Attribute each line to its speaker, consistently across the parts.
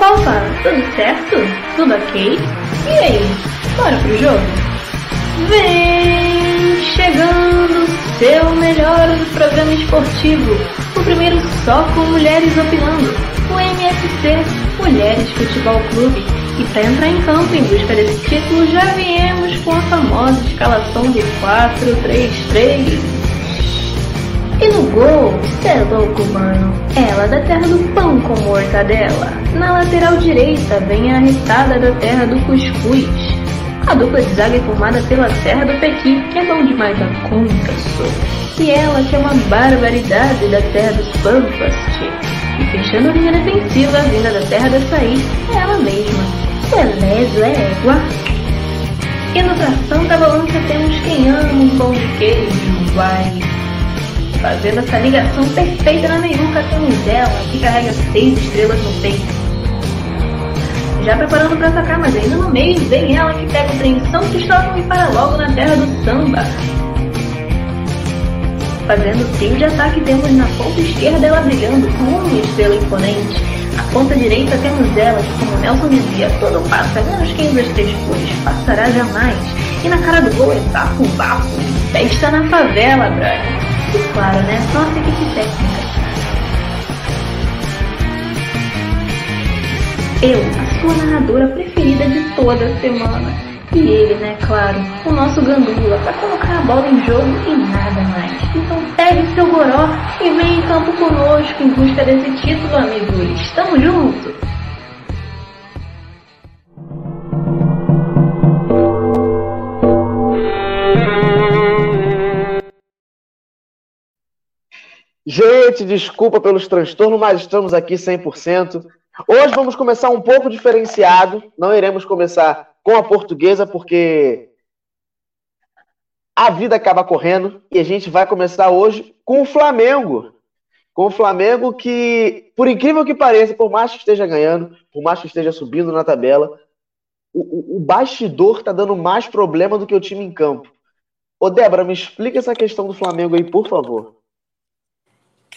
Speaker 1: opa, tudo certo? Tudo ok? E aí, bora pro jogo? Vem chegando seu melhor programa esportivo, o primeiro só com mulheres opinando, o MFC, Mulheres Futebol Clube. E para entrar em campo em busca desse título, já viemos com a famosa escalação de 4-3-3. E no gol, cê é louco, mano. Ela da terra do pão com mortadela. Na lateral direita vem a arrestada da terra do cuscuz. A dupla de zaga é formada pela Serra do Pequi, que é bom demais da conta, sou. E ela que é uma barbaridade da terra dos pampas, tchê. E fechando a linha defensiva, vinda da terra da açaí, é ela mesma. Beleza, é égua. E no tração da balança temos quem ama um pão de queijo, vai fazendo essa ligação perfeita na meiuca temos ela, que carrega seis estrelas no peito. Já preparando para atacar, mas ainda no meio vem ela que pega o trem São Cristóvão e para logo na terra do samba. Fazendo o trio de ataque temos na ponta esquerda ela brilhando com uma estrela imponente. Na ponta direita temos ela que, como Nelson dizia, todo passa, menos quem das três cores, passará jamais. E na cara do gol é bafo, bafo, festa na favela, brother. E claro, né? Nossa equipe técnica. Eu, a sua narradora preferida de toda a semana. E ele, né, claro, o nosso gandula, para colocar a bola em jogo e nada mais. Então pegue seu goró e vem em campo conosco em busca desse título, amigos. Tamo junto!
Speaker 2: Gente, desculpa pelos transtornos, mas estamos aqui 100%. Hoje vamos começar um pouco diferenciado. Não iremos começar com a portuguesa, porque a vida acaba correndo. E a gente vai começar hoje com o Flamengo. Com o Flamengo que, por incrível que pareça, por mais que esteja ganhando, por mais que esteja subindo na tabela, o, o, bastidor está dando mais problema do que o time em campo. Ô, Débora, me explica essa questão do Flamengo aí, por favor.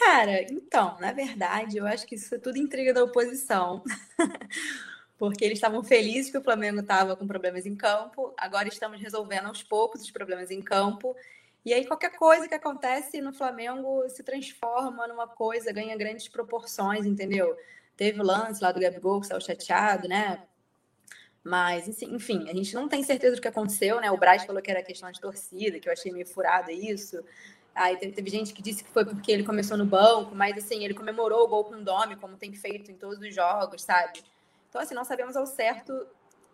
Speaker 3: Cara, então, na verdade, eu acho que isso é tudo intriga da oposição. Porque eles estavam felizes que o Flamengo estava com problemas em campo, agora estamos resolvendo aos poucos os problemas em campo. E aí qualquer coisa que acontece no Flamengo se transforma numa coisa, ganha grandes proporções, entendeu? Teve o lance lá do Gabigol que saiu chateado, né? Mas, enfim, a gente não tem certeza do que aconteceu, né? O Braz falou que era questão de torcida, que eu achei meio furado isso. Aí teve, gente que disse que foi porque ele começou no banco, mas assim, ele comemorou o gol com o Domi, como tem feito em todos os jogos, sabe? Então, assim, não sabemos ao certo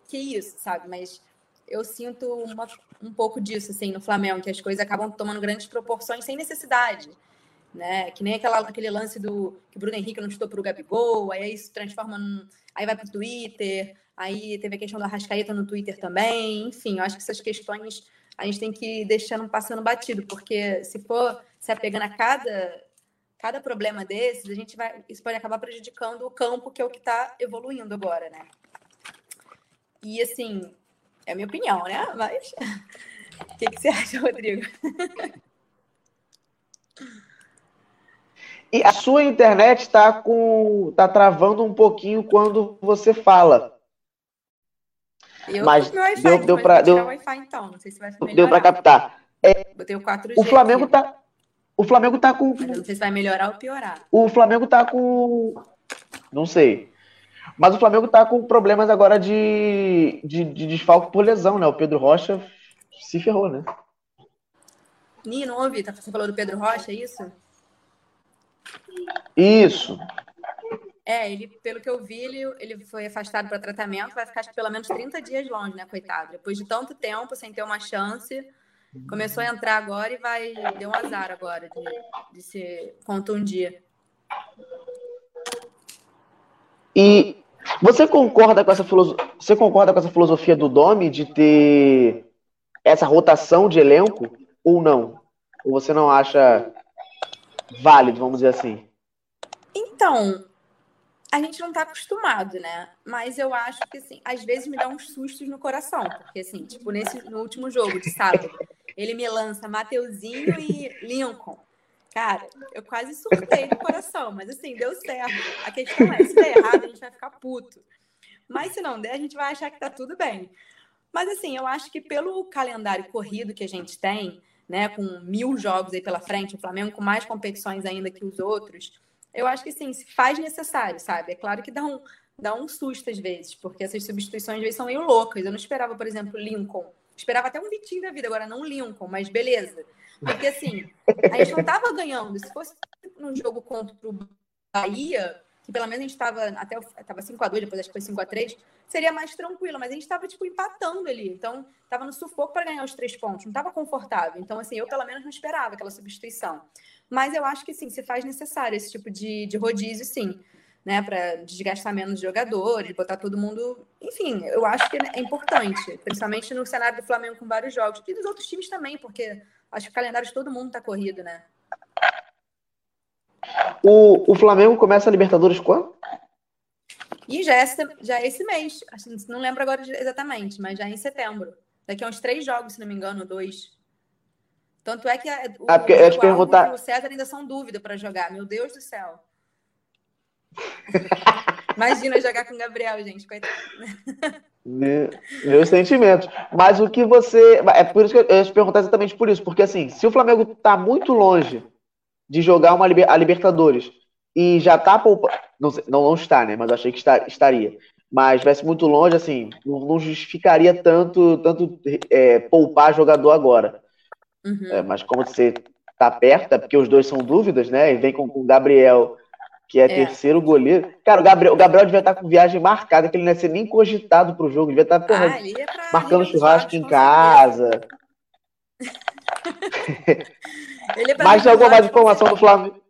Speaker 3: que isso, sabe? Mas eu sinto uma, um pouco disso, assim, no Flamengo, que as coisas acabam tomando grandes proporções sem necessidade. Né? Que nem aquela, aquele lance do que o Bruno Henrique não chutou pro Gabigol, aí isso transforma num, aí vai pro Twitter, aí teve a questão da Arrascaeta no Twitter também, enfim, eu acho que essas questões a gente tem que ir deixando passando batido, porque se for se apegando a cada, cada problema desses, a gente vai, isso pode acabar prejudicando o campo, que é o que está evoluindo agora, né? E assim, é a minha opinião, né? Mas o que, que você acha, Rodrigo?
Speaker 2: E a sua internet está com tá travando um pouquinho quando você fala.
Speaker 3: Eu mas meu Wi-Fi, deu, deu para deu, Wi-Fi, então. Não sei se vai
Speaker 2: deu para captar. É,
Speaker 3: Botei o 4G.
Speaker 2: O Flamengo aqui. tá o Flamengo tá com
Speaker 3: mas não sei se vai melhorar ou piorar.
Speaker 2: O Flamengo tá com não sei. Mas o Flamengo tá com problemas agora de, de, de desfalque por lesão, né? O Pedro Rocha se ferrou, né?
Speaker 3: Nino, ouvi, tá, você falou do Pedro Rocha, é isso?
Speaker 2: Isso.
Speaker 3: É, ele, pelo que eu vi, ele, ele foi afastado para tratamento, vai ficar pelo menos 30 dias longe, né, coitado? Depois de tanto tempo, sem ter uma chance, começou a entrar agora e vai. Deu um azar agora de, de se contundir.
Speaker 2: E você concorda com essa filosofia, você concorda com essa filosofia do Domi de ter essa rotação de elenco ou não? Ou você não acha válido, vamos dizer assim?
Speaker 3: Então, a gente não tá acostumado, né? Mas eu acho que, assim, às vezes me dá uns sustos no coração. Porque, assim, tipo, nesse, no último jogo de sábado, ele me lança Mateuzinho e Lincoln. Cara, eu quase surtei no coração, mas assim, deu certo. A questão é, se der errado, a gente vai ficar puto. Mas se não der, a gente vai achar que tá tudo bem. Mas assim, eu acho que pelo calendário corrido que a gente tem, né, com mil jogos aí pela frente, o Flamengo com mais competições ainda que os outros, eu acho que sim, se faz necessário, sabe? É claro que dá um, dá um susto às vezes, porque essas substituições às vezes são meio loucas. Eu não esperava, por exemplo, Lincoln. Esperava até um Vitinho da vida, agora não Lincoln, mas beleza. Porque assim, a gente não estava ganhando. Se fosse num jogo contra o Bahia, que pelo menos a gente estava até estava 5 a 2 depois acho que foi 5 a 3 seria mais tranquilo, mas a gente estava tipo empatando ali. Então, estava no sufoco para ganhar os três pontos, não estava confortável. Então, assim, eu pelo menos não esperava aquela substituição. Mas eu acho que sim, se faz necessário esse tipo de, de rodízio, sim. Né, para desgastar menos jogadores, botar todo mundo. Enfim, eu acho que é importante, principalmente no cenário do Flamengo com vários jogos, e dos outros times também, porque acho que o calendário de todo mundo está corrido, né?
Speaker 2: O, o Flamengo começa a Libertadores quando?
Speaker 3: E já é, já é esse mês. Não lembro agora exatamente, mas já é em setembro. Daqui a uns três jogos, se não me engano, dois. Tanto é que a, o, ah, eu te perguntar... o César ainda são dúvida para jogar. Meu Deus do céu. Imagina jogar com o Gabriel, gente. Coitado.
Speaker 2: Meus sentimentos. Mas o que você. É por isso que eu ia te perguntar exatamente por isso. Porque, assim, se o Flamengo está muito longe de jogar uma, a Libertadores e já tá poupando. Não, não, não, está, né? Mas eu achei que está, estaria. Mas estivesse muito longe, assim, não, não justificaria tanto, tanto é, poupar jogador agora. Uhum. É, mas como você tá perto, é porque os dois são dúvidas, né? E vem com o Gabriel, que é, é, terceiro goleiro. Cara, o Gabriel, o Gabriel devia estar com viagem marcada, que ele não ia ser nem cogitado pro jogo, devia estar porra, ah, é marcando churrasco em casa. É Mas tem alguma mais informação do Flamengo?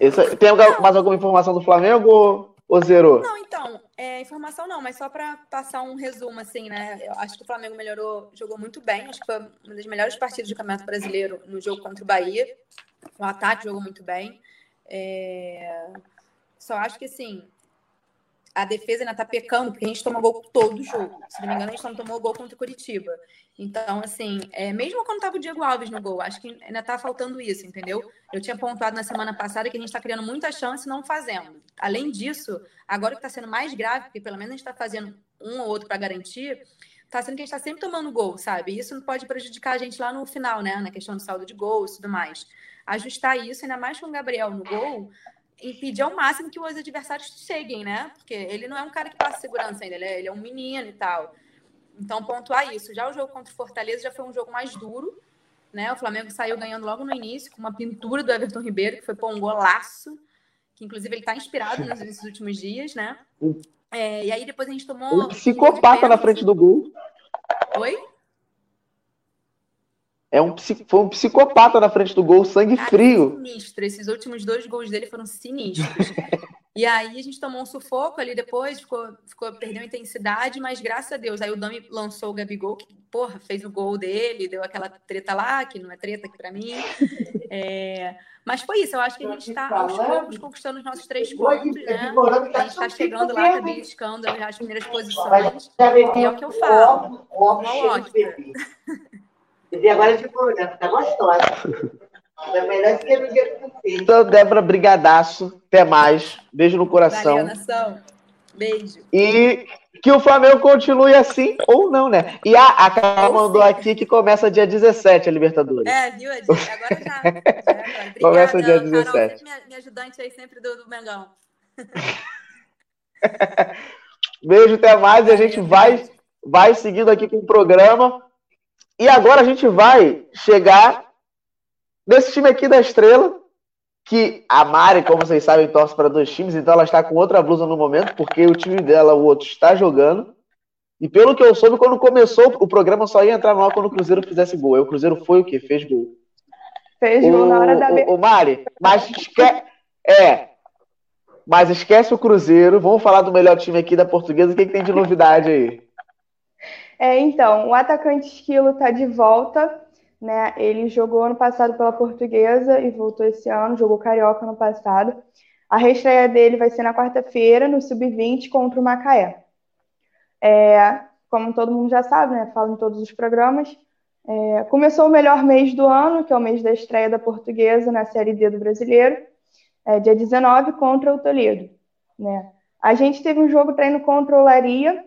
Speaker 2: Esse, tem mais alguma informação do Flamengo ou zerou?
Speaker 3: Não, então, é, informação não, mas só para passar um resumo, assim, né? Eu acho que o Flamengo melhorou, jogou muito bem. Acho que foi uma das melhores partidas do Campeonato Brasileiro no jogo contra o Bahia. O ataque jogou muito bem. É... Só acho que, assim, a defesa ainda tá pecando, porque a gente toma gol todo jogo. Se não me engano, a gente não tomou gol contra o Curitiba. Então, assim, é, mesmo quando tava o Diego Alves no gol, acho que ainda tá faltando isso, entendeu? Eu tinha pontuado na semana passada que a gente tá criando muita chance e não fazendo. Além disso, agora que tá sendo mais grave, porque pelo menos a gente tá fazendo um ou outro para garantir, tá sendo que a gente tá sempre tomando gol, sabe? E isso não pode prejudicar a gente lá no final, né? Na questão do saldo de gols e tudo mais. Ajustar isso, ainda mais com o Gabriel no gol, impedir ao máximo que os adversários cheguem, né? Porque ele não é um cara que passa segurança ainda, ele é, ele é um menino e tal. Então, pontuar isso. Já o jogo contra o Fortaleza já foi um jogo mais duro, né? O Flamengo saiu ganhando logo no início, com uma pintura do Everton Ribeiro, que foi pô, um golaço, que inclusive ele está inspirado nesses últimos dias, né? É, e aí depois a gente tomou.
Speaker 2: Um psicopata na frente do gol.
Speaker 3: Oi?
Speaker 2: É um, foi um psicopata na frente do gol, sangue Cara, frio.
Speaker 3: Sinistro. Esses últimos dois gols dele foram sinistros. e aí a gente tomou um sufoco ali depois, ficou, ficou, perdeu intensidade, mas graças a Deus. Aí o Dami lançou o Gabigol, que, porra, fez o gol dele, deu aquela treta lá, que não é treta aqui pra mim. É, mas foi isso, eu acho que a gente está aos poucos conquistando os nossos três pontos, né? A gente está chegando lá, tá beliscando as primeiras posições. E é o que eu falo. Uma
Speaker 2: e agora de programa, tá gostosa. É melhor que no dia que Então, Débora, brigadaço. Até mais. Beijo no coração.
Speaker 3: Valeu, nação. Beijo.
Speaker 2: E que o Flamengo continue assim ou não, né? E a, a Carla mandou aqui que começa dia 17 a Libertadores.
Speaker 3: É, viu? Agora já. já é agora.
Speaker 2: começa dia 17. Carol,
Speaker 3: minha, minha ajudante aí sempre do, do Mengão.
Speaker 2: Beijo, até mais. e a gente vai, vai seguindo aqui com o programa. E agora a gente vai chegar nesse time aqui da Estrela, que a Mari, como vocês sabem, torce para dois times, então ela está com outra blusa no momento, porque o time dela, o outro, está jogando. E pelo que eu soube, quando começou o programa só ia entrar no ar quando o Cruzeiro fizesse gol. E o Cruzeiro foi o quê? Fez gol.
Speaker 4: Fez gol na hora da.
Speaker 2: O, o Mari, mas esquece. É. Mas esquece o Cruzeiro. Vamos falar do melhor time aqui da portuguesa. O que, que tem de novidade aí?
Speaker 4: É, então, o atacante Esquilo está de volta, né? Ele jogou ano passado pela Portuguesa e voltou esse ano, jogou Carioca ano passado. A reestreia dele vai ser na quarta-feira, no Sub-20, contra o Macaé. É, como todo mundo já sabe, né? Falo em todos os programas,
Speaker 5: É, começou o melhor mês do ano, que é o mês da estreia da portuguesa na Série D do Brasileiro, é, dia 19, contra o Toledo. Né? A gente teve um jogo treino contra o Laria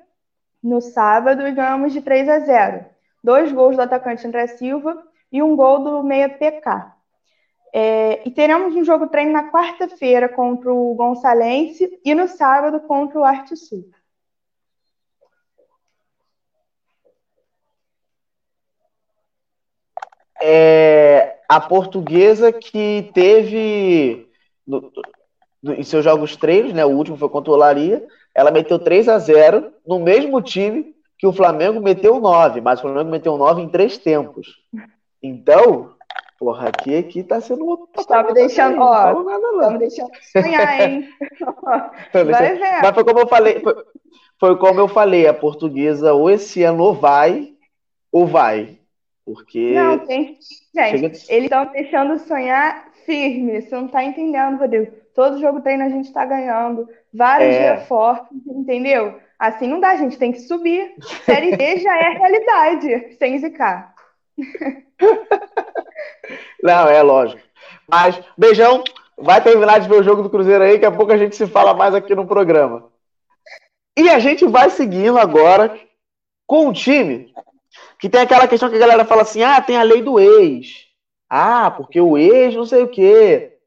Speaker 5: no sábado e ganhamos de 3 a 0. Dois gols do atacante André Silva e um gol do meia PK. É, e teremos um jogo treino na quarta-feira contra o Gonçalense e no sábado contra o Arte Sul.
Speaker 2: É, a portuguesa que teve no, no, em seus jogos treinos, né, o último foi contra o Olaria, ela meteu 3 a 0 no mesmo time que o Flamengo meteu 9, mas o Flamengo meteu 9 em três tempos. Então, Porra, aqui, aqui tá sendo
Speaker 5: uma. Tá me deixando, ó. Não nada, não. Tá me deixando sonhar, hein?
Speaker 2: vai ver. Mas foi como eu falei. Foi, foi, como eu falei, a portuguesa ou esse ano vai, ou vai. Porque.
Speaker 5: Não, tem. Gente, eles estão deixando sonhar firme. Você não tá entendendo, Rodrigo. Todo jogo treino a gente tá ganhando. Vários é... fortes, entendeu? Assim não dá, a gente tem que subir. Série D já é realidade, sem zicar.
Speaker 2: Não, é lógico. Mas, beijão. Vai terminar de ver o jogo do Cruzeiro aí, daqui a pouco a gente se fala mais aqui no programa. E a gente vai seguindo agora com um time que tem aquela questão que a galera fala assim: ah, tem a lei do ex. Ah, porque o ex não sei o quê.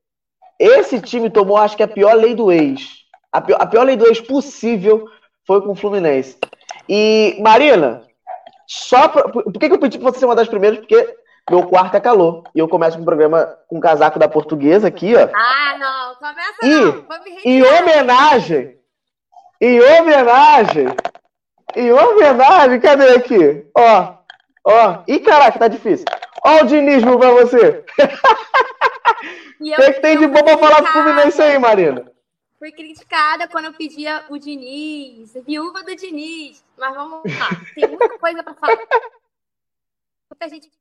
Speaker 2: Esse time tomou, acho que a pior lei do ex. A pior, a pior lei do ex possível foi com o Fluminense. E, Marina, só pra, por que, que eu pedi pra você ser uma das primeiras? Porque meu quarto é calor. E eu começo com um programa com um casaco da portuguesa aqui, ó.
Speaker 6: Ah, não. Começa
Speaker 2: e,
Speaker 6: não.
Speaker 2: Em homenagem. Em homenagem. Em homenagem. Cadê aqui? Ó. Ó. Ih, caraca, tá difícil. Ó o dinismo pra você. O que, que tem de bom pra falar do Fluminense aí, Marina?
Speaker 6: Fui criticada quando eu pedia o Diniz, viúva do Diniz. Mas vamos lá. Tem muita coisa pra falar. Muita gente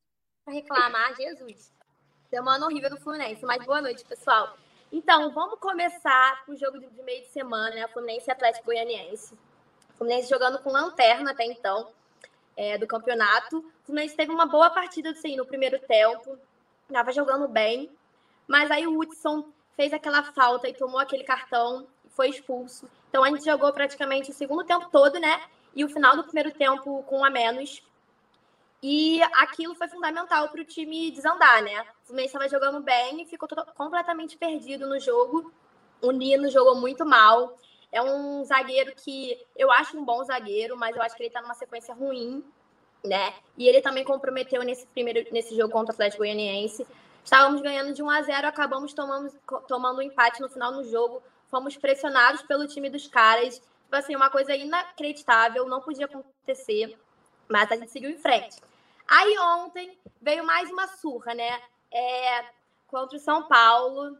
Speaker 6: para reclamar, Jesus. Semana horrível do Fluminense. Mas boa noite, pessoal. Então, vamos começar com o jogo de meio de semana, né? Fluminense e Atlético Goianiense. Fluminense jogando com lanterna até então é, do campeonato. O Fluminense teve uma boa partida assim, no primeiro tempo. Tava jogando bem. Mas aí o Hudson fez aquela falta e tomou aquele cartão foi expulso. Então a gente jogou praticamente o segundo tempo todo, né? E o final do primeiro tempo com um a menos. E aquilo foi fundamental para o time desandar, né? O Fluminense estava jogando bem ficou completamente perdido no jogo. O Nino jogou muito mal. É um zagueiro que eu acho um bom zagueiro, mas eu acho que ele está numa sequência ruim, né? E ele também comprometeu nesse primeiro nesse jogo contra o Atlético Goianiense. Estávamos ganhando de 1 a 0, acabamos tomando, tomando um empate no final do jogo. Fomos pressionados pelo time dos caras. Tipo assim, uma coisa inacreditável, não podia acontecer, mas a gente seguiu em frente. Aí ontem veio mais uma surra, né? É, contra o São Paulo.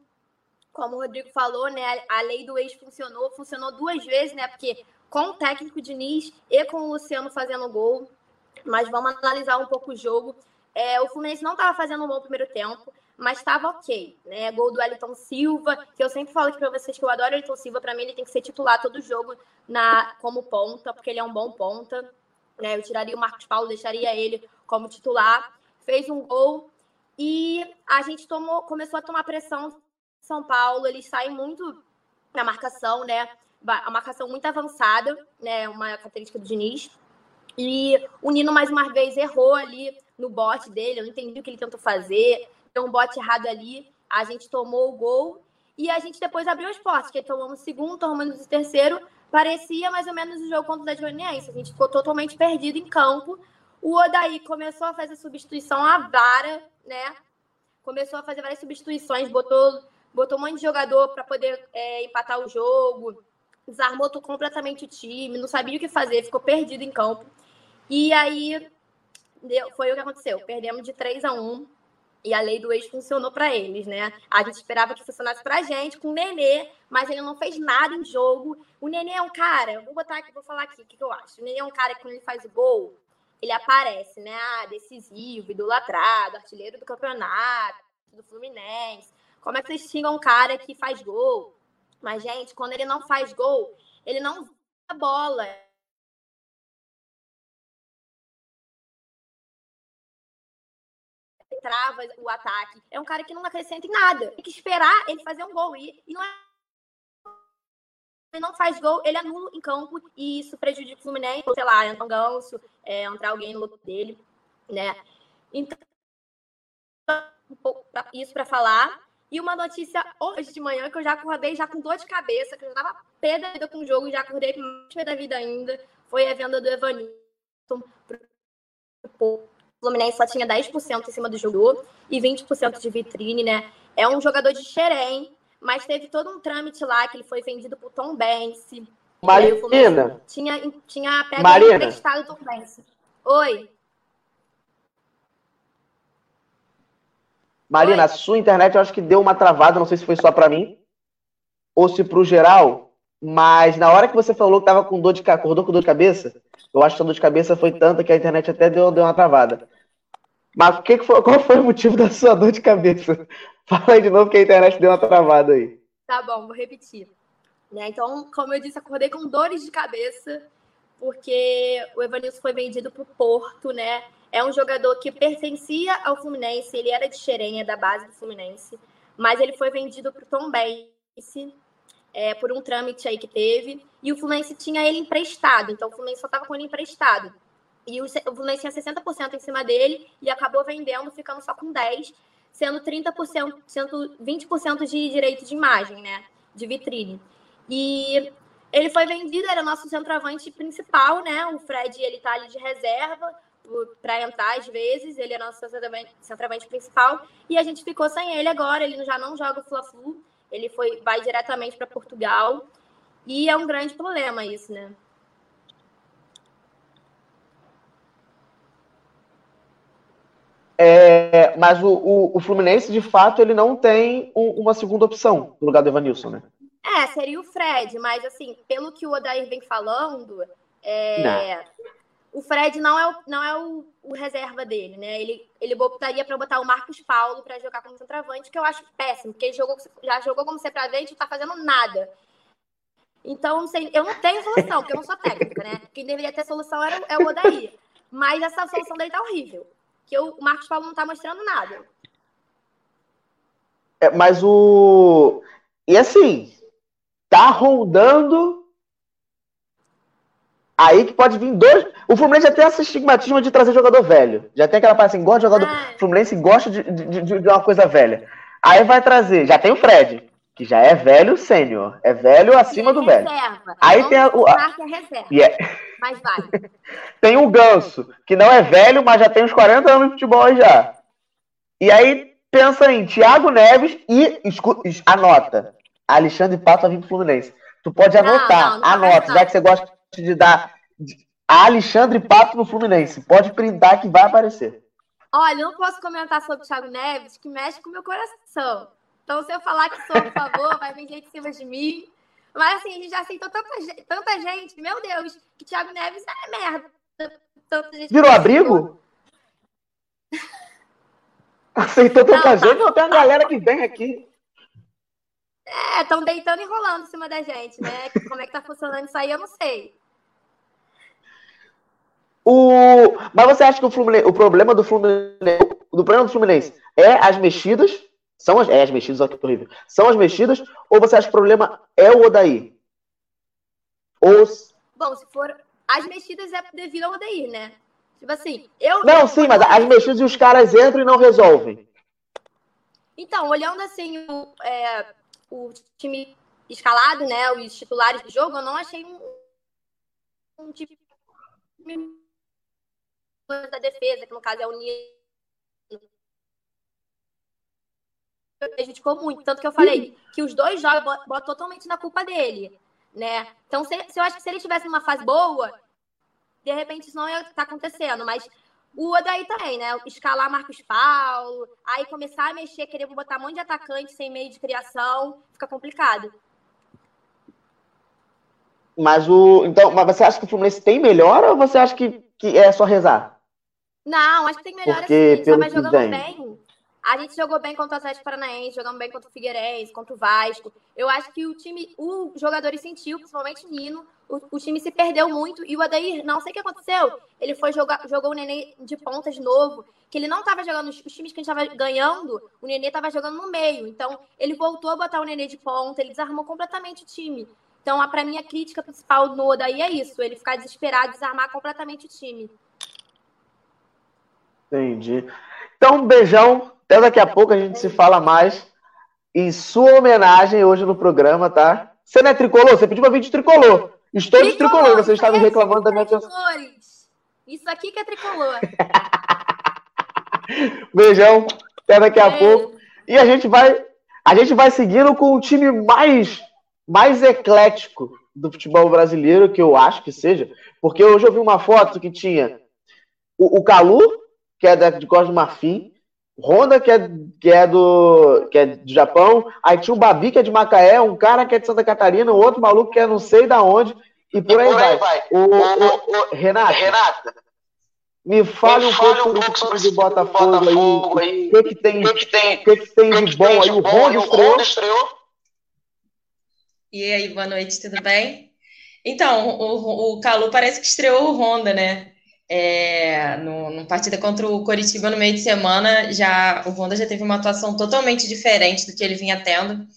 Speaker 6: Como o Rodrigo falou, né? A lei do ex funcionou, funcionou duas vezes, né? Porque com o técnico Diniz e com o Luciano fazendo gol. Mas vamos analisar um pouco o jogo. É, o Fluminense não estava fazendo um bom primeiro tempo, mas estava ok, né? Gol do Elton Silva, que eu sempre falo aqui para vocês que eu adoro o Elton Silva, para mim ele tem que ser titular todo jogo na como ponta, porque ele é um bom ponta. Né? Eu tiraria o Marcos Paulo, deixaria ele como titular. Fez um gol e a gente tomou, começou a tomar pressão São Paulo. Eles saem muito na marcação, né? A marcação muito avançada, né? Uma característica do Diniz. E o Nino, mais uma vez, errou ali no bote dele. Eu não entendi o que ele tentou fazer. Deu um bote errado ali. A gente tomou o gol. E a gente depois abriu as portas, que tomamos o segundo, tomamos o terceiro parecia mais ou menos o jogo contra o Atlético. A gente ficou totalmente perdido em campo. O Odaí começou a fazer substituição à vara, né? Começou a fazer várias substituições, botou, botou um monte de jogador para poder é, empatar o jogo, desarmou completamente o time, não sabia o que fazer, ficou perdido em campo. E aí deu, foi o que aconteceu. Perdemos de 3 a 1 e a lei do ex funcionou para eles, né? A gente esperava que funcionasse para gente com o Nenê, mas ele não fez nada em jogo. O Nenê é um cara, vou botar aqui, vou falar aqui o que, que eu acho. O Nenê é um cara que quando ele faz o gol, ele aparece, né? Ah, decisivo, idolatrado, artilheiro do campeonato, do Fluminense. Como é que vocês xingam um cara que faz gol? Mas, gente, quando ele não faz gol, ele não a bola. Trava o ataque. É um cara que não acrescenta em nada. Tem que esperar ele fazer um gol. E, e não é ele não faz gol, ele é nulo em campo e isso prejudica o Fluminense, sei lá, entrar um ganso, é, entrar alguém no lugar dele, né? Então, isso para falar. E uma notícia hoje de manhã que eu já acordei já com dor de cabeça, que eu já tava pé da vida com o jogo, já acordei com mais pé da vida ainda, foi a venda do Evanilson o Fluminense só tinha 10% em cima do jogo e 20% de vitrine, né? É um jogador de xerém, mas teve todo um trâmite lá que ele foi vendido pro Tom Bense.
Speaker 2: Marina!
Speaker 6: Tinha, tinha pego
Speaker 2: Marina.
Speaker 6: emprestado Tom Bense. Oi.
Speaker 2: Marina,
Speaker 6: Oi.
Speaker 2: a sua internet eu acho que deu uma travada, não sei se foi só para mim ou se pro geral, mas na hora que você falou que tava com dor de acordou com dor de cabeça, eu acho que a dor de cabeça foi tanta que a internet até deu, deu uma travada. Mas que, que foi, qual foi o motivo da sua dor de cabeça? Fala aí de novo que a internet deu uma travada aí.
Speaker 6: Tá bom, vou repetir. Né? Então, como eu disse, acordei com dores de cabeça, porque o Evanilson foi vendido para o Porto, né? É um jogador que pertencia ao Fluminense, ele era de Xerenha, da base do Fluminense, mas ele foi vendido para o Tom Bense, é, por um trâmite aí que teve, e o Fluminense tinha ele emprestado, então o Fluminense só estava com ele emprestado. E o, Fluminense tinha 60% em cima dele e acabou vendendo, ficando só com 10%, sendo 30%, sendo 20% de direito de imagem, né? De vitrine. E ele foi vendido, era nosso centroavante principal, né? O Fred, ele tá ali de reserva para entrar às vezes, ele é nosso centroavante principal, e a gente ficou sem ele agora, ele já não joga o Fla-Flu, ele foi, vai diretamente para Portugal, e é um grande problema isso, né?
Speaker 2: É, mas o, o, o, Fluminense, de fato, ele não tem um, uma segunda opção no lugar do Evanilson, né?
Speaker 6: É, seria o Fred, mas assim, pelo que o Odair vem falando, é, o Fred não é, o, não é o, o reserva dele, né? Ele, ele botaria para botar o Marcos Paulo para jogar como centroavante, que eu acho péssimo, porque ele jogou, já jogou como centroavante e não tá fazendo nada. Então, não sei, eu não tenho solução, porque eu não sou técnica, né? Quem deveria ter solução era, é o Odair. Mas essa solução dele tá horrível que o Marcos Paulo não está mostrando nada.
Speaker 2: É, mas o. E assim, tá rondando. Aí que pode vir dois. O Fluminense já tem essa estigmatismo de trazer jogador velho. Já tem aquela parte assim, gosta de jogador. Ah. Fluminense gosta de, de, de, de, uma coisa velha. Aí vai trazer. Já tem o Fred, que já é velho sênior. É velho acima
Speaker 6: é
Speaker 2: do velho.
Speaker 6: Reserva.
Speaker 2: Aí
Speaker 6: Não
Speaker 2: tem a, o.
Speaker 6: A... É reserva.
Speaker 2: Yeah.
Speaker 6: Mas vai.
Speaker 2: tem o Ganso, que não é velho, mas já tem uns 40 anos de futebol já. E aí pensa em Thiago Neves e anota. Alexandre Pato vai vir pro Fluminense. Tu pode anotar,
Speaker 6: não, não
Speaker 2: anota, já que você gosta de dar Alexandre Pato no Fluminense. Pode printar que vai aparecer.
Speaker 6: Olha, eu não posso comentar sobre o Thiago Neves, que mexe com o meu coração. Então, se eu falar que sou a favor, vai vir gente em cima de mim. Mas assim, a gente já aceitou tanta, tanta gente, meu Deus, que Thiago Neves é merda. Tanta gente
Speaker 2: Virou abrigo? Aceitou tanta não, tá. gente, não tem uma galera que vem aqui.
Speaker 6: É, estão deitando e rolando em cima da gente, né? Como é que tá funcionando isso aí, eu não sei.
Speaker 2: O... Mas você acha que o, Fluminense, o problema do Fluminense, do problema do Fluminense é as mexidas são as, é, as mexidas, olha que horrível. São as mexidas, ou você acha que o problema é o Odair? Ou...
Speaker 6: Bom, se for. As mexidas é devido ao Odair, né? Tipo assim, eu.
Speaker 2: Não, sim, mas as mexidas e os caras entram e não resolvem.
Speaker 6: Então, olhando assim o, é, o time escalado, né? Os titulares do jogo, eu não achei um, um time da defesa, que no caso é o Nilo prejudicou muito. Tanto que eu falei que os dois jogos botam totalmente na culpa dele, né? Então, se, se eu acho que se ele tivesse numa fase boa, de repente isso não ia estar acontecendo, mas o Odaí também, né? Escalar Marcos Paulo, aí começar a mexer, querer botar um monte de atacante sem meio de criação, fica complicado.
Speaker 2: Mas o. Então, mas você acha que o Fluminense tem melhor ou você acha que, que é só rezar?
Speaker 6: Não, acho que tem melhor Porque, assim, só vai jogando bem. A gente jogou bem contra o Atlético Paranaense, jogamos bem contra o Figueirense, contra o Vasco. Eu acho que o time, os jogadores sentiu, principalmente o Nino,
Speaker 7: o, o, time se perdeu muito e o Adair, não sei o que aconteceu, ele foi jogar, jogou o Nenê de ponta de novo, que ele não estava jogando, os, os times que a gente estava ganhando, o Nenê estava jogando no meio, então ele voltou a botar o Nenê de ponta, ele desarmou completamente o time. Então, para mim, a crítica principal no Odaí é isso, ele ficar desesperado, desarmar completamente o time.
Speaker 2: Entendi. Então, um beijão. Até daqui a pouco a gente se fala mais. Em sua homenagem hoje no programa, tá? Você não é tricolor? Você pediu pra vir de tricolor. Estou de tricolor. Vocês estavam reclamando da minha
Speaker 7: cores. Isso aqui que é tricolor.
Speaker 2: Beijão. Até daqui a pouco. E a gente vai, a gente vai seguindo com o time mais, mais eclético do futebol brasileiro, que eu acho que seja. Porque hoje eu vi uma foto que tinha o, o Calu, que é de Costa do Marfim, Honda, que é, que é do que é do Japão, aí tinha o Babi, que é de Macaé, um cara que é de Santa Catarina, um outro maluco que é não sei da onde, e por, e aí, por vai. aí, vai. O, o, o, Renata, Renata, me fale, me um, pouco um pouco sobre o Botafogo, Botafogo aí. O que, que tem, que, que tem, que, que tem que de bom aí? O Honda estreou. estreou.
Speaker 8: E aí, boa noite, tudo bem? Então, o, o Calu parece que estreou o Honda, né? É, no, no partida contra o Coritiba no meio de semana, já o Honda já teve uma atuação totalmente diferente do que ele vinha tendo.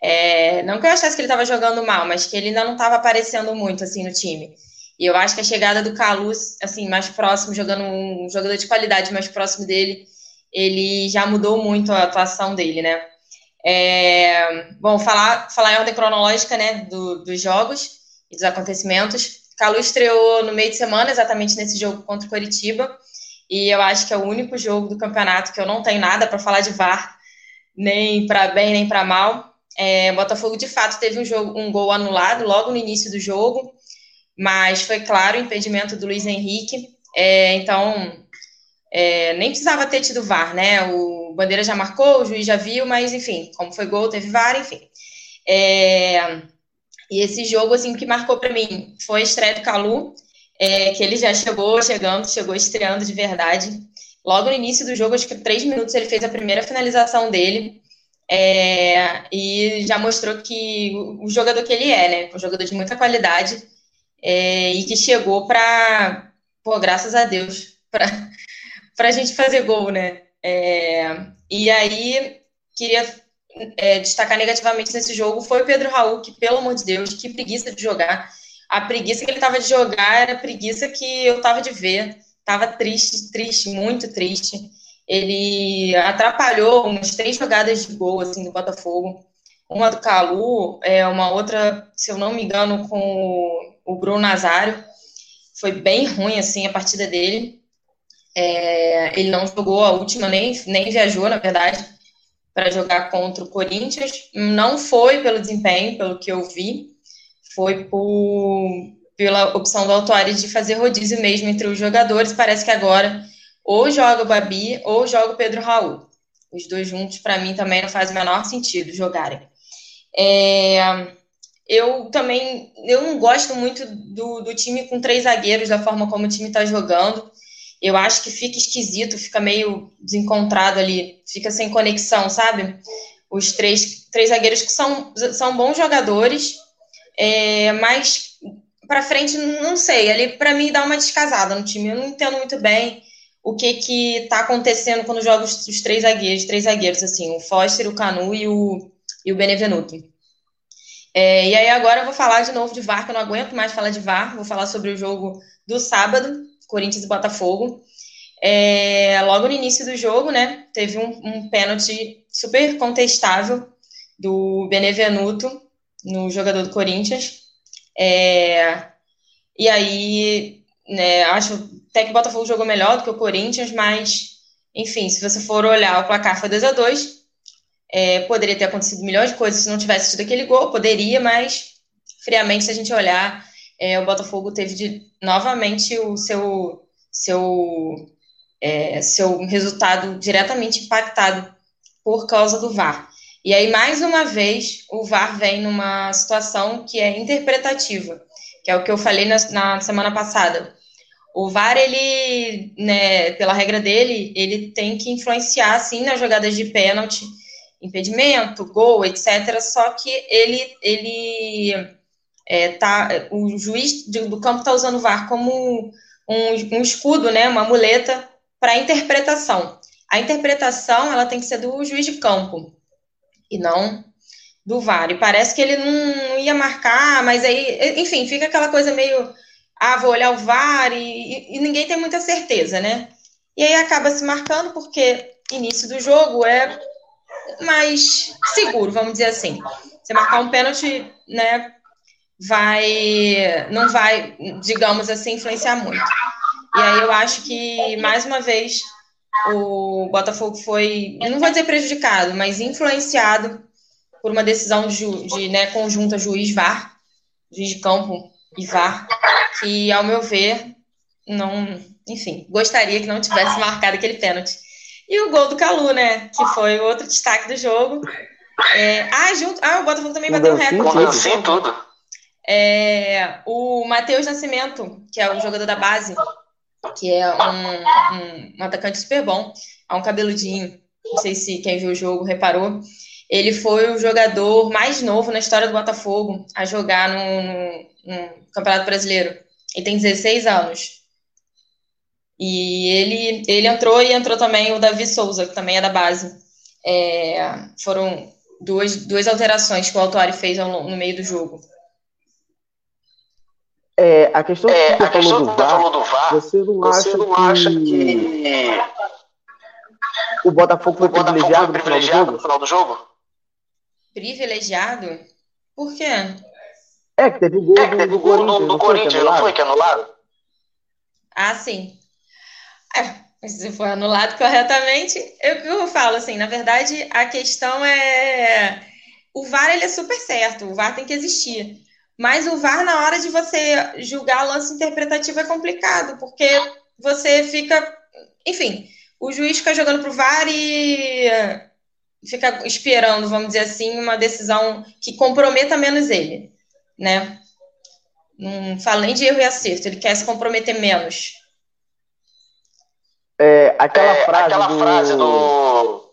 Speaker 8: É, não que eu achasse que ele estava jogando mal, mas que ele ainda não estava aparecendo muito assim no time. E eu acho que a chegada do Calus, assim, mais próximo, jogando um jogador de qualidade mais próximo dele, ele já mudou muito a atuação dele, né? É, bom, falar, falar em ordem cronológica, né, do, dos jogos e dos acontecimentos. Calu estreou no meio de semana, exatamente nesse jogo contra o Coritiba, e eu acho que é o único jogo do campeonato que eu não tenho nada para falar de VAR, nem para bem nem para mal. É, Botafogo de fato teve um, jogo, um gol anulado logo no início do jogo, mas foi claro o impedimento do Luiz Henrique. É, então é, nem precisava ter tido VAR, né? O Bandeira já marcou, o juiz já viu, mas enfim, como foi gol, teve VAR, enfim. É, e esse jogo, assim, que marcou para mim foi a estreia do Calu, é, que ele já chegou chegando, chegou estreando de verdade. Logo no início do jogo, acho que três minutos, ele fez a primeira finalização dele. É, e já mostrou que o, jogador que ele é, né? Um jogador de muita qualidade é, e que chegou para, pô, graças a Deus, para a gente fazer gol, né? É, e aí, queria é, destacar negativamente nesse jogo foi o Pedro Raul, que, pelo amor de Deus, que preguiça de jogar. A preguiça que ele estava de jogar era a preguiça que eu estava de ver. Tava triste, triste, muito triste. Ele atrapalhou umas três jogadas de gol assim, do Botafogo. Uma do Calu, é, uma outra, se eu não me engano, com o, o Bruno Nazário. Foi bem ruim assim a partida dele. É, ele não jogou a última, nem, nem viajou, na verdade para jogar contra o Corinthians. Não foi pelo desempenho, pelo que eu vi, foi por, pela opção do Autuares de fazer rodízio mesmo entre os jogadores. Parece que agora ou joga o Babi ou joga o Pedro Raul. Os dois juntos, para mim, também não faz o menor sentido jogarem. É, eu também eu não gosto muito do, do time com três zagueiros, da forma como o time está jogando eu acho que fica esquisito, fica meio desencontrado ali, fica sem conexão, sabe? Os três, três zagueiros que são, são bons jogadores, é, mas para frente, não sei, ali para mim dá uma descasada no time. Eu não entendo muito bem o que que tá acontecendo quando joga os, os três zagueiros, três zagueiros, assim, o Foster, o Canu e o, e o Benevenuto. É, e aí agora eu vou falar de novo de VAR, que eu não aguento mais falar de VAR, vou falar sobre o jogo do sábado, Corinthians e Botafogo. É, logo no início do jogo, né, teve um, um pênalti super contestável do Benevenuto no jogador do Corinthians. É, e aí, né, acho até que o Botafogo jogou melhor do que o Corinthians, mas, enfim, se você for olhar, o placar foi 2 a 2 é, Poderia ter acontecido milhões de coisas se não tivesse tido aquele gol, poderia, mas friamente, se a gente olhar, é, o Botafogo teve de, novamente o seu, seu, é, seu resultado diretamente impactado por causa do VAR. E aí, mais uma vez, o VAR vem numa situação que é interpretativa, que é o que eu falei na, na semana passada. O VAR, ele, né, pela regra dele, ele tem que influenciar, sim, nas jogadas de pênalti, impedimento, gol, etc. Só que ele, ele é, tá, o juiz do campo está usando o VAR como um, um escudo, né, uma muleta para interpretação. A interpretação ela tem que ser do juiz de campo e não do VAR. E parece que ele não ia marcar, mas aí, enfim, fica aquela coisa meio, ah, vou olhar o VAR e, e ninguém tem muita certeza, né? E aí acaba se marcando porque início do jogo é mais seguro, vamos dizer assim. Você marcar um pênalti, né, vai, não vai, digamos assim, influenciar muito. E aí eu acho que, mais uma vez, o Botafogo foi, não vou dizer prejudicado, mas influenciado por uma decisão de, de né, conjunta juiz-VAR, juiz de campo e VAR, que, ao meu ver, não, enfim, gostaria que não tivesse marcado aquele pênalti. E o gol do Calu, né? Que foi outro destaque do jogo. É, ah, junto, ah, o Botafogo também bateu um recorde.
Speaker 2: Sim, tudo.
Speaker 8: É, o Matheus Nascimento, que é o jogador da base, que é um, um, um, atacante super bom, é um cabeludinho, não sei se quem viu o jogo reparou. Ele foi o jogador mais novo na história do Botafogo a jogar no, no, no Campeonato Brasileiro. Ele tem 16 anos. E ele, ele entrou e entrou também o Davi Souza, que também é da base. É, foram duas, duas alterações que o Autori fez no meio do jogo.
Speaker 2: É, a questão é, que você, falou, do VAR, falou do VAR, você não, você acha, não que... acha que o Botafogo foi o Botafogo privilegiado, foi privilegiado no final do jogo?
Speaker 8: Privilegiado? Por quê?
Speaker 2: É, que teve o gol, é, do, do, Corinthians, do, do Corinthians, não foi que anularam?
Speaker 8: Ah, sim. É, se for anulado corretamente, eu que eu falo assim, na verdade, a questão é o VAR ele é super certo, o VAR tem que existir. Mas o VAR na hora de você julgar o lance interpretativo é complicado, porque você fica, enfim, o juiz fica jogando pro VAR e fica esperando, vamos dizer assim, uma decisão que comprometa menos ele, né? Não fala nem de erro e acerto, ele quer se comprometer menos.
Speaker 2: É, aquela, é, frase, aquela do... frase do.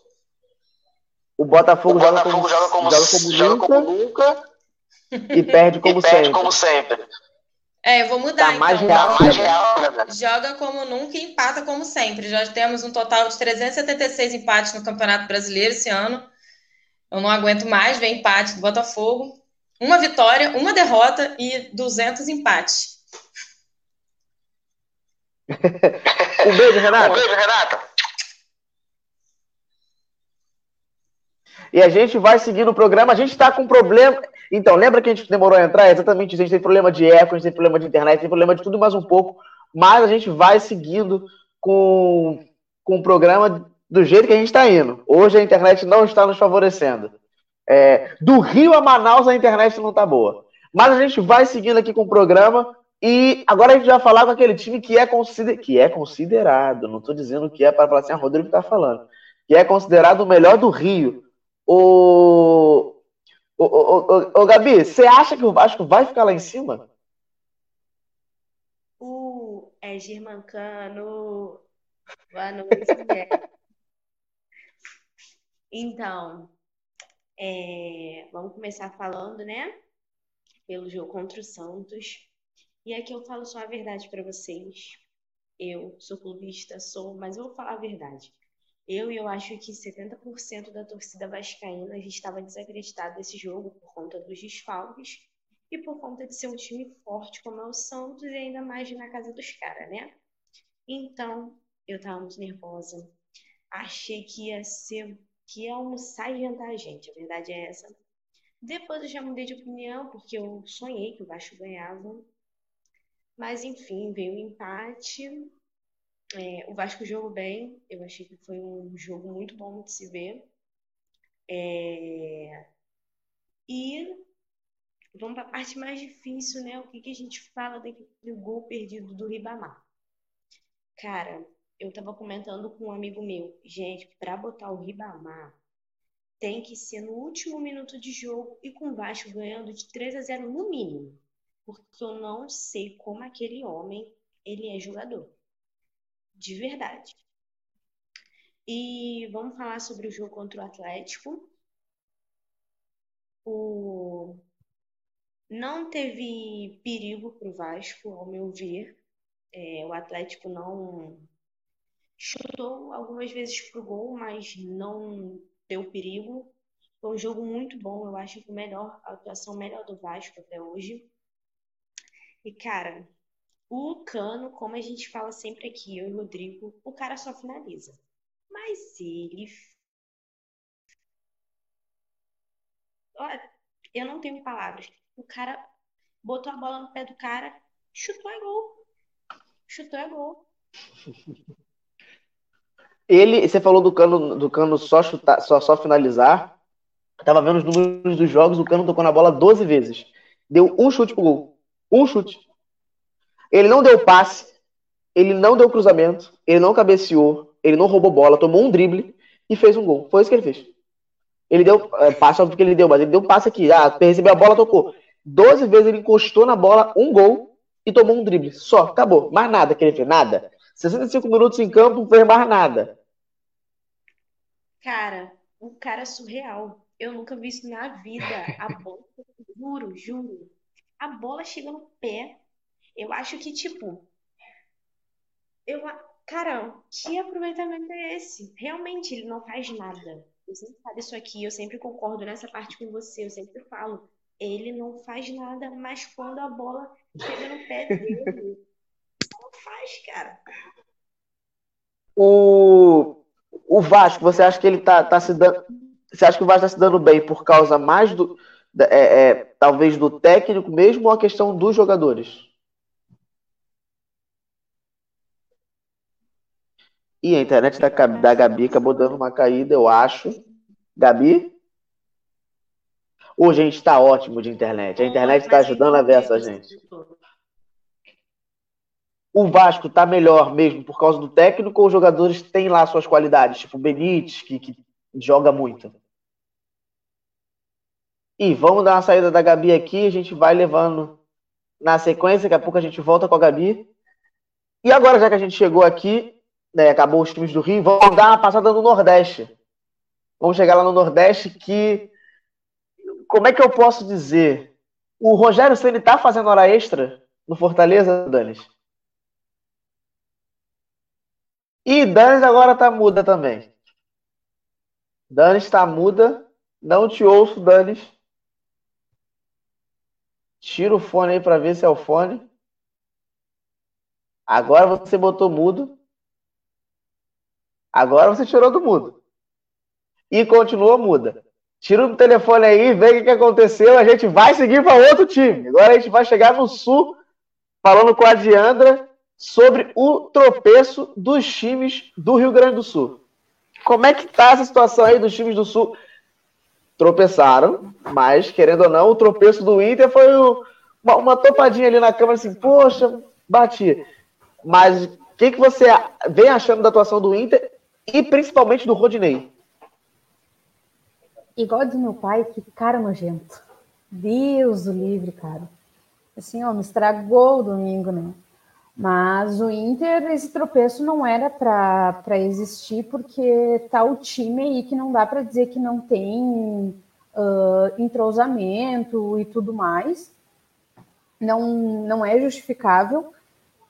Speaker 2: O Botafogo, o Botafogo joga, como, joga, como, joga como, nunca, como nunca e perde como, e perde sempre. como sempre.
Speaker 8: É, eu vou mudar
Speaker 2: tá mais
Speaker 8: então.
Speaker 2: Real, mais real, né?
Speaker 8: Joga como nunca e empata como sempre. Já temos um total de 376 empates no Campeonato Brasileiro esse ano. Eu não aguento mais ver empate do Botafogo. Uma vitória, uma derrota e 200 empates.
Speaker 2: um beijo, Renata. Um beijo, Renata. E a gente vai seguindo o programa. A gente está com problema. Então, lembra que a gente demorou a entrar? exatamente isso. A gente tem problema de eco, a gente tem problema de internet, tem problema de tudo mais um pouco. Mas a gente vai seguindo com, com o programa do jeito que a gente está indo. Hoje a internet não está nos favorecendo. É, do Rio a Manaus a internet não está boa. Mas a gente vai seguindo aqui com o programa. E agora a gente vai falar com aquele time que é, consider... que é considerado, não estou dizendo que é para falar assim, a Rodrigo está falando, que é considerado o melhor do Rio. O, o, o, o, Gabi, você acha que o Vasco vai ficar lá em cima?
Speaker 9: O é Girmancano. Boa noite, Então, é, vamos começar falando, né? Pelo jogo contra o Santos. E aqui eu falo só a verdade para vocês. Eu sou clubista, sou, mas eu vou falar a verdade. Eu e eu acho que 70% da torcida vascaína estava desacreditado desse jogo por conta dos desfalques e por conta de ser um time forte como é o Santos e ainda mais na casa dos caras, né? Então, eu tava muito nervosa. Achei que ia ser que ia almoçar e jantar a gente, a verdade é essa. Depois eu já mudei de opinião, porque eu sonhei que o Vasco ganhava. Mas enfim, veio o empate. É, o Vasco jogou bem. Eu achei que foi um jogo muito bom de se ver. É... E vamos para a parte mais difícil, né? O que, que a gente fala do gol perdido do Ribamar? Cara, eu tava comentando com um amigo meu, gente, para botar o Ribamar tem que ser no último minuto de jogo e com o Vasco ganhando de 3 a 0 no mínimo porque eu não sei como aquele homem ele é jogador. De verdade. E vamos falar sobre o jogo contra o Atlético. O Não teve perigo para o Vasco, ao meu ver. É, o Atlético não chutou algumas vezes pro gol, mas não deu perigo. Foi um jogo muito bom, eu acho que melhor, a atuação melhor do Vasco até hoje. E, cara, o Cano, como a gente fala sempre aqui, eu e o Rodrigo, o cara só finaliza. Mas ele. Olha, eu não tenho palavras. O cara botou a bola no pé do cara, chutou é gol. Chutou é gol.
Speaker 2: Ele, você falou do Cano, do Cano só chutar, só, só finalizar. Tava vendo os números dos jogos, o Cano tocou na bola 12 vezes. Deu um chute pro gol. Um chute. Ele não deu passe, ele não deu cruzamento, ele não cabeceou, ele não roubou bola, tomou um drible e fez um gol. Foi isso que ele fez. Ele deu é, passe, óbvio que ele deu, mas ele deu passe aqui. Ah, recebeu a bola, tocou. 12 vezes ele encostou na bola, um gol e tomou um drible. Só, acabou. Mais nada que ele fez, nada. 65 minutos em campo, não fez mais nada.
Speaker 9: Cara, um cara surreal. Eu nunca vi isso na vida. A bola, juro, juro. A bola chega no pé. Eu acho que, tipo. Eu, cara, que aproveitamento é esse? Realmente, ele não faz nada. Eu sempre falo isso aqui, eu sempre concordo nessa parte com você, eu sempre falo. Ele não faz nada, mas quando a bola chega no pé dele, não faz, cara.
Speaker 2: O, o Vasco, você acha que ele tá, tá se dando. Você acha que o Vasco está se dando bem por causa mais do. É, é, talvez do técnico mesmo ou a questão dos jogadores? E a internet da, da Gabi acabou dando uma caída, eu acho. Gabi? Ô, gente, tá ótimo de internet. A internet está ajudando a ver essa gente. O Vasco tá melhor mesmo por causa do técnico ou os jogadores têm lá suas qualidades? Tipo o Benítez, que, que joga muito. E vamos dar uma saída da Gabi aqui, a gente vai levando na sequência, daqui a pouco a gente volta com a Gabi. E agora, já que a gente chegou aqui, né, acabou os times do Rio, vamos dar uma passada no Nordeste. Vamos chegar lá no Nordeste que. Como é que eu posso dizer? O Rogério Ceni tá fazendo hora extra no Fortaleza, Danis? E Danis agora tá muda também. Danis está muda. Não te ouço, Danis. Tira o fone aí para ver se é o fone. Agora você botou mudo. Agora você tirou do mudo. E continua muda. Tira o telefone aí, vê o que, que aconteceu. A gente vai seguir para outro time. Agora a gente vai chegar no Sul, falando com a Diandra sobre o tropeço dos times do Rio Grande do Sul. Como é que tá essa situação aí dos times do Sul? Tropeçaram, mas, querendo ou não, o tropeço do Inter foi uma, uma topadinha ali na câmera, assim, poxa, bati. Mas o que, que você vem achando da atuação do Inter e principalmente do Rodinei?
Speaker 10: Igual diz meu pai, que cara nojento. Deus o livre, cara. Assim, ó, me estragou o domingo, né? Mas o Inter, esse tropeço não era para existir, porque tá o time aí que não dá para dizer que não tem uh, entrosamento e tudo mais. Não, não é justificável.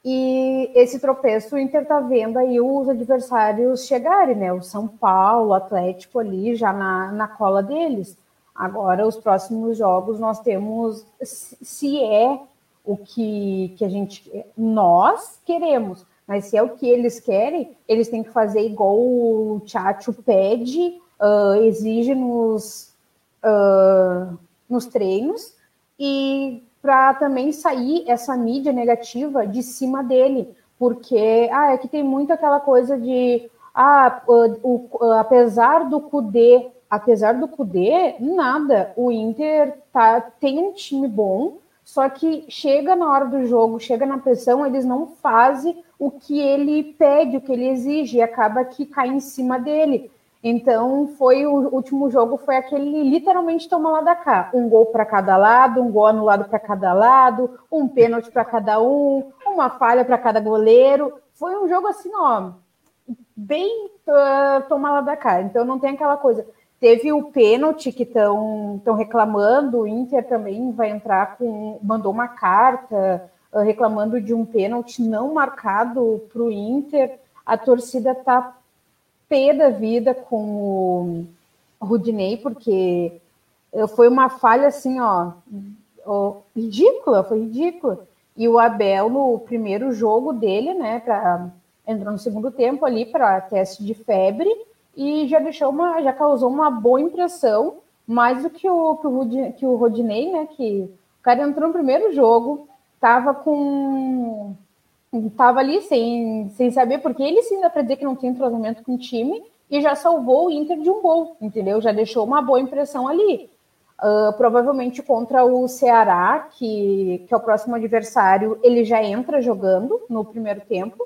Speaker 10: E esse tropeço, o Inter tá vendo aí os adversários chegarem, né? O São Paulo, o Atlético ali já na, na cola deles. Agora, os próximos jogos, nós temos, se é o que, que a gente nós queremos, mas se é o que eles querem, eles têm que fazer igual o Tchatcho pede, uh, exige nos, uh, nos treinos, e para também sair essa mídia negativa de cima dele, porque ah, é que tem muito aquela coisa de ah, o, o, apesar do Cudê, apesar do Cudê, nada, o Inter tá, tem um time bom, só que chega na hora do jogo, chega na pressão, eles não fazem o que ele pede, o que ele exige, e acaba que cai em cima dele. Então, foi o último jogo foi aquele literalmente toma lá da cá, um gol para cada lado, um gol anulado para cada lado, um pênalti para cada um, uma falha para cada goleiro. Foi um jogo assim, ó, bem uh, toma lá da cá. Então, não tem aquela coisa Teve o pênalti que estão reclamando, o Inter também vai entrar com. mandou uma carta uh, reclamando de um pênalti não marcado para o Inter. A torcida está pé da vida com o Rudinei, porque foi uma falha assim, ó, ridícula, foi ridícula. E o Abel, no primeiro jogo dele, né, pra, entrou no segundo tempo ali para teste de febre e já deixou uma, já causou uma boa impressão, mais do que o, que o, que o Rodinei, né, que o cara entrou no primeiro jogo, tava com tava ali sem, sem saber, porque ele sim dá para dizer que não tem entrosamento com o time e já salvou o Inter de um gol, entendeu? Já deixou uma boa impressão ali. Uh, provavelmente contra o Ceará, que, que é o próximo adversário, ele já entra jogando no primeiro tempo.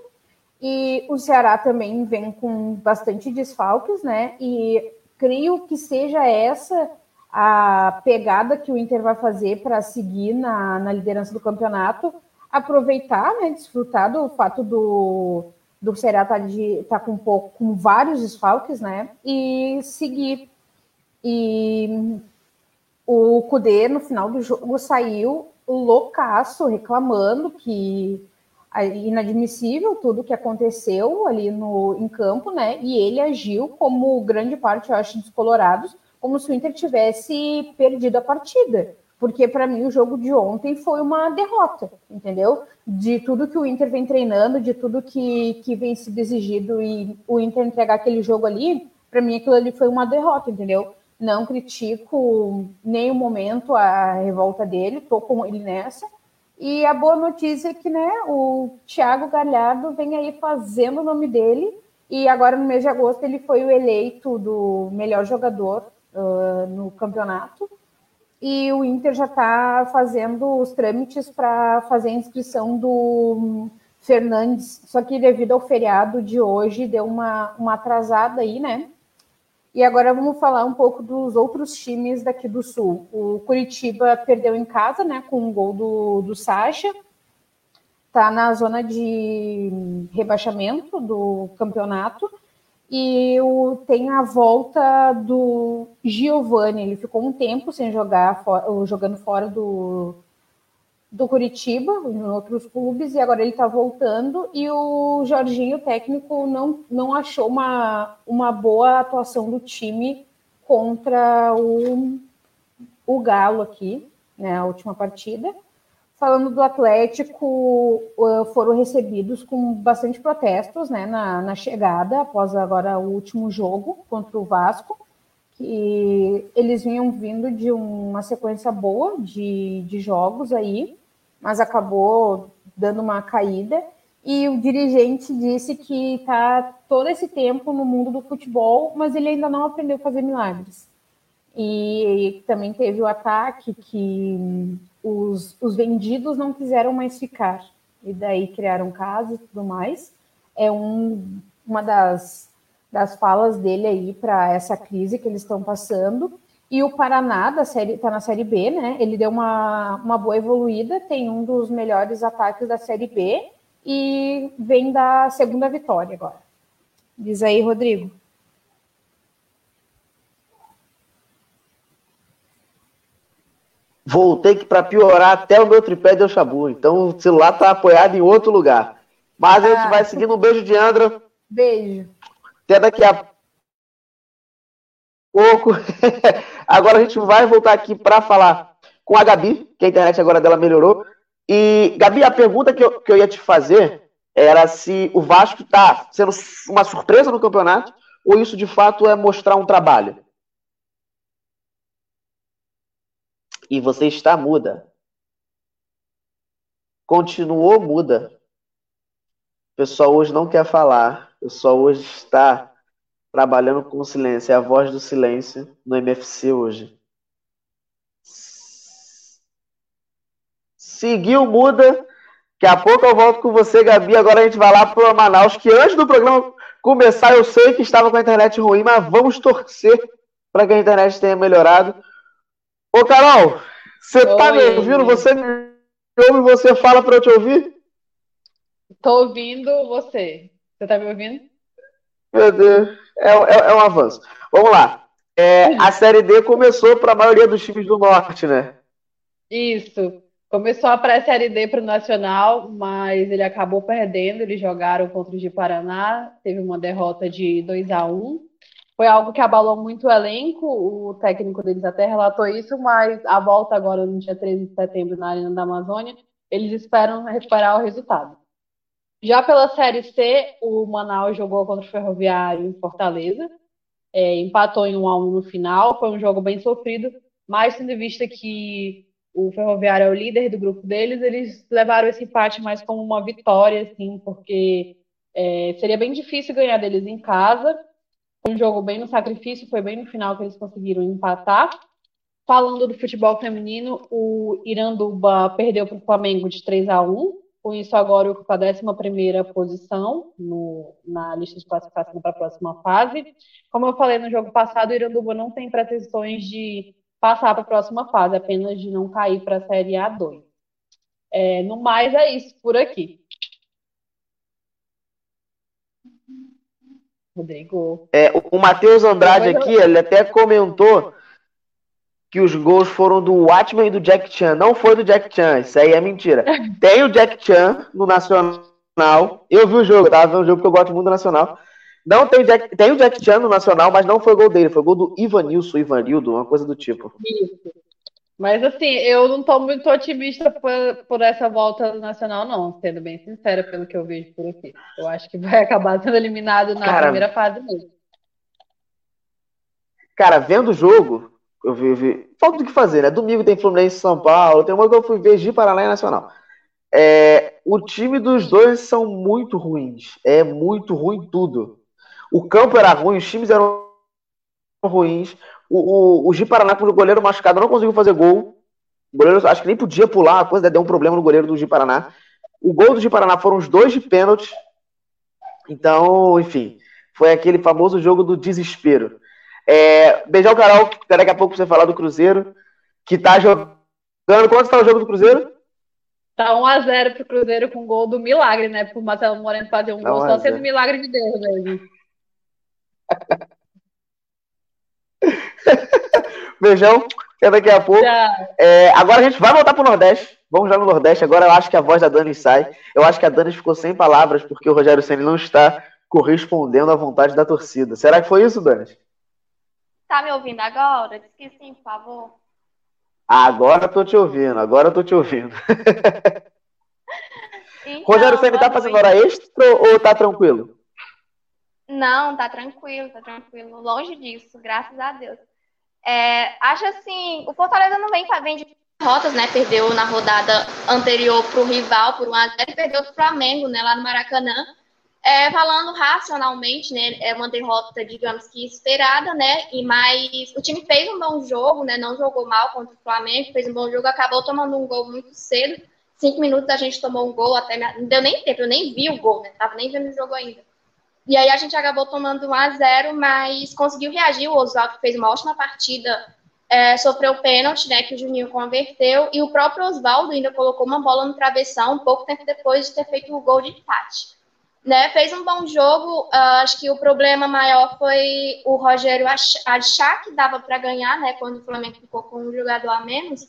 Speaker 10: E o Ceará também vem com bastante desfalques, né? E creio que seja essa a pegada que o Inter vai fazer para seguir na, na liderança do campeonato, aproveitar, né, desfrutar do fato do, do Ceará estar tá, tá com, pouco, com vários desfalques, né, e seguir. E o Cudê, no final do jogo, saiu loucaço, reclamando que é inadmissível tudo que aconteceu ali no, em campo, né? E ele agiu como grande parte, eu acho, dos colorados, como se o Inter tivesse perdido a partida. Porque para mim o jogo de ontem foi uma derrota, entendeu? De tudo que o Inter vem treinando, de tudo que, que vem sido exigido e o Inter entregar aquele jogo ali, para mim aquilo ali foi uma derrota, entendeu? não critico nem o momento a revolta dele, estou com ele nessa. E a boa notícia é que né, o Thiago Galhardo vem aí fazendo o nome dele, e agora no mês de agosto ele foi o eleito do melhor jogador uh, no campeonato. E o Inter já está fazendo os trâmites para fazer a inscrição do Fernandes, só que devido ao feriado de hoje deu uma, uma atrasada aí, né? E agora vamos falar um pouco dos outros times daqui do Sul. O Curitiba perdeu em casa, né, com um gol do, do Sacha. Está na zona de rebaixamento do campeonato. E o, tem a volta do Giovani. Ele ficou um tempo sem jogar, jogando fora do, do Curitiba, em outros clubes, e agora ele está voltando. E o Jorginho, técnico, não, não achou uma, uma boa atuação do time contra o, o Galo aqui, né, a última partida. Falando do Atlético, foram recebidos com bastante protestos né, na, na chegada, após agora o último jogo contra o Vasco. Que eles vinham vindo de uma sequência boa de, de jogos aí, mas acabou dando uma caída. E o dirigente disse que está todo esse tempo no mundo do futebol, mas ele ainda não aprendeu a fazer milagres. E também teve o ataque que os, os vendidos não quiseram mais ficar. E daí criaram casa e tudo mais. É um, uma das, das falas dele aí para essa crise que eles estão passando. E o Paraná da série está na série B, né? Ele deu uma, uma boa evoluída, tem um dos melhores ataques da série B e vem da segunda vitória agora. Diz aí, Rodrigo.
Speaker 2: Voltei que para piorar até o meu tripé deu chabu. Então o celular está apoiado em outro lugar. Mas a gente ah. vai seguindo. Um beijo de Andra.
Speaker 10: Beijo.
Speaker 2: Até daqui a pouco. agora a gente vai voltar aqui para falar com a Gabi, que a internet agora dela melhorou. E, Gabi, a pergunta que eu, que eu ia te fazer era se o Vasco está sendo uma surpresa no campeonato ou isso de fato é mostrar um trabalho. E você está muda. Continuou muda. O pessoal hoje não quer falar. O pessoal hoje está trabalhando com silêncio. É a voz do silêncio no MFC hoje. Seguiu, muda. Daqui a pouco eu volto com você, Gabi. Agora a gente vai lá para Manaus, que antes do programa começar, eu sei que estava com a internet ruim, mas vamos torcer para que a internet tenha melhorado. Ô, Carol, você está me ouvindo? Você me ouve? Você fala para eu te ouvir?
Speaker 11: Estou ouvindo você. Você está me ouvindo?
Speaker 2: Meu Deus, é, é, é um avanço. Vamos lá. É, a Série D começou para a maioria dos times do Norte, né?
Speaker 11: Isso. Começou a pré-série D para o Nacional, mas ele acabou perdendo. Eles jogaram contra o de Paraná, teve uma derrota de 2 a 1 Foi algo que abalou muito o elenco, o técnico deles até relatou isso, mas a volta agora no dia 13 de setembro na Arena da Amazônia, eles esperam recuperar o resultado. Já pela Série C, o Manaus jogou contra o Ferroviário em Fortaleza, é, empatou em 1 a 1 no final, foi um jogo bem sofrido, mas tendo em vista que o Ferroviário é o líder do grupo deles, eles levaram esse empate mais como uma vitória, assim, porque é, seria bem difícil ganhar deles em casa. Um jogo bem no sacrifício, foi bem no final que eles conseguiram empatar. Falando do futebol feminino, o Iranduba perdeu para o Flamengo de 3 a 1 com isso agora ocupa a 11 posição no, na lista de classificação para a próxima fase. Como eu falei no jogo passado, o Iranduba não tem pretensões de passar para a próxima fase, apenas de não cair para a Série A2. É, no mais, é isso por aqui. Rodrigo.
Speaker 2: É, o Matheus Andrade aqui, ele até comentou que os gols foram do Watchman e do Jack Chan. Não foi do Jack Chan, isso aí é mentira. Tem o Jack Chan no Nacional. Eu vi o jogo, tava vendo o jogo porque eu gosto muito do Nacional. Não tem, Jack, tem o Jack Chan no Nacional, mas não foi gol dele, foi gol do Ivanilson, Ivanildo, uma coisa do tipo.
Speaker 11: Isso. Mas assim, eu não estou muito otimista por, por, essa volta do Nacional, não, sendo bem sincera pelo que eu vejo por aqui. Eu acho que vai acabar sendo eliminado na cara, primeira fase mesmo.
Speaker 2: Cara, vendo o jogo, eu vi, vi. Falta do que fazer, né? Domingo tem Fluminense e São Paulo, tem uma que eu fui ver de Paraná e Nacional. É, o time dos dois são muito ruins. É muito ruim tudo. O campo era ruim, os times eram ruins. O, o, o Gi Paraná, com o goleiro machucado, não conseguiu fazer gol. O goleiro, acho que nem podia pular, a coisa deu um problema no goleiro do Gi Paraná. O gol do Gi Paraná foram os dois de pênalti. Então, enfim, foi aquele famoso jogo do desespero. É, beijar o Carol, daqui a pouco você falar do Cruzeiro, que tá jogando. Quanto está o jogo do Cruzeiro?
Speaker 11: Tá 1x0 pro Cruzeiro com gol do milagre, né? Pro Marcelo Moreno fazer um tá gol, só sendo milagre de Deus mesmo.
Speaker 2: Beijão, até daqui a pouco. É, agora a gente vai voltar pro Nordeste. Vamos já no Nordeste. Agora eu acho que a voz da Dani sai. Eu acho que a Dani ficou sem palavras porque o Rogério Senna não está correspondendo à vontade da torcida. Será que foi isso, Dani?
Speaker 7: Tá me ouvindo agora? Diz que sim, por favor.
Speaker 2: Agora eu tô te ouvindo, agora eu tô te ouvindo. Então, Rogério Senna tá fazendo hora extra ou tá tranquilo?
Speaker 7: Não, tá tranquilo, tá tranquilo. Longe disso, graças a Deus. É, acho assim, o Fortaleza não vem para de rotas, né? Perdeu na rodada anterior pro rival por 1x0 e perdeu pro Flamengo, né? Lá no Maracanã. É, falando racionalmente, né? É uma derrota, digamos que esperada, né? E mais o time fez um bom jogo, né? Não jogou mal contra o Flamengo, fez um bom jogo, acabou tomando um gol muito cedo. Cinco minutos a gente tomou um gol, até não deu nem tempo, eu nem vi o gol, né? Tava nem vendo o jogo ainda. E aí a gente acabou tomando 1 a 0 mas conseguiu reagir. O Oswaldo fez uma ótima partida, é, sofreu o pênalti, né, que o Juninho converteu, e o próprio Oswaldo ainda colocou uma bola no travessão um pouco tempo depois de ter feito o gol de empate. Né, fez um bom jogo, uh, acho que o problema maior foi o Rogério achar que dava para ganhar, né, quando o Flamengo ficou com um jogador a menos.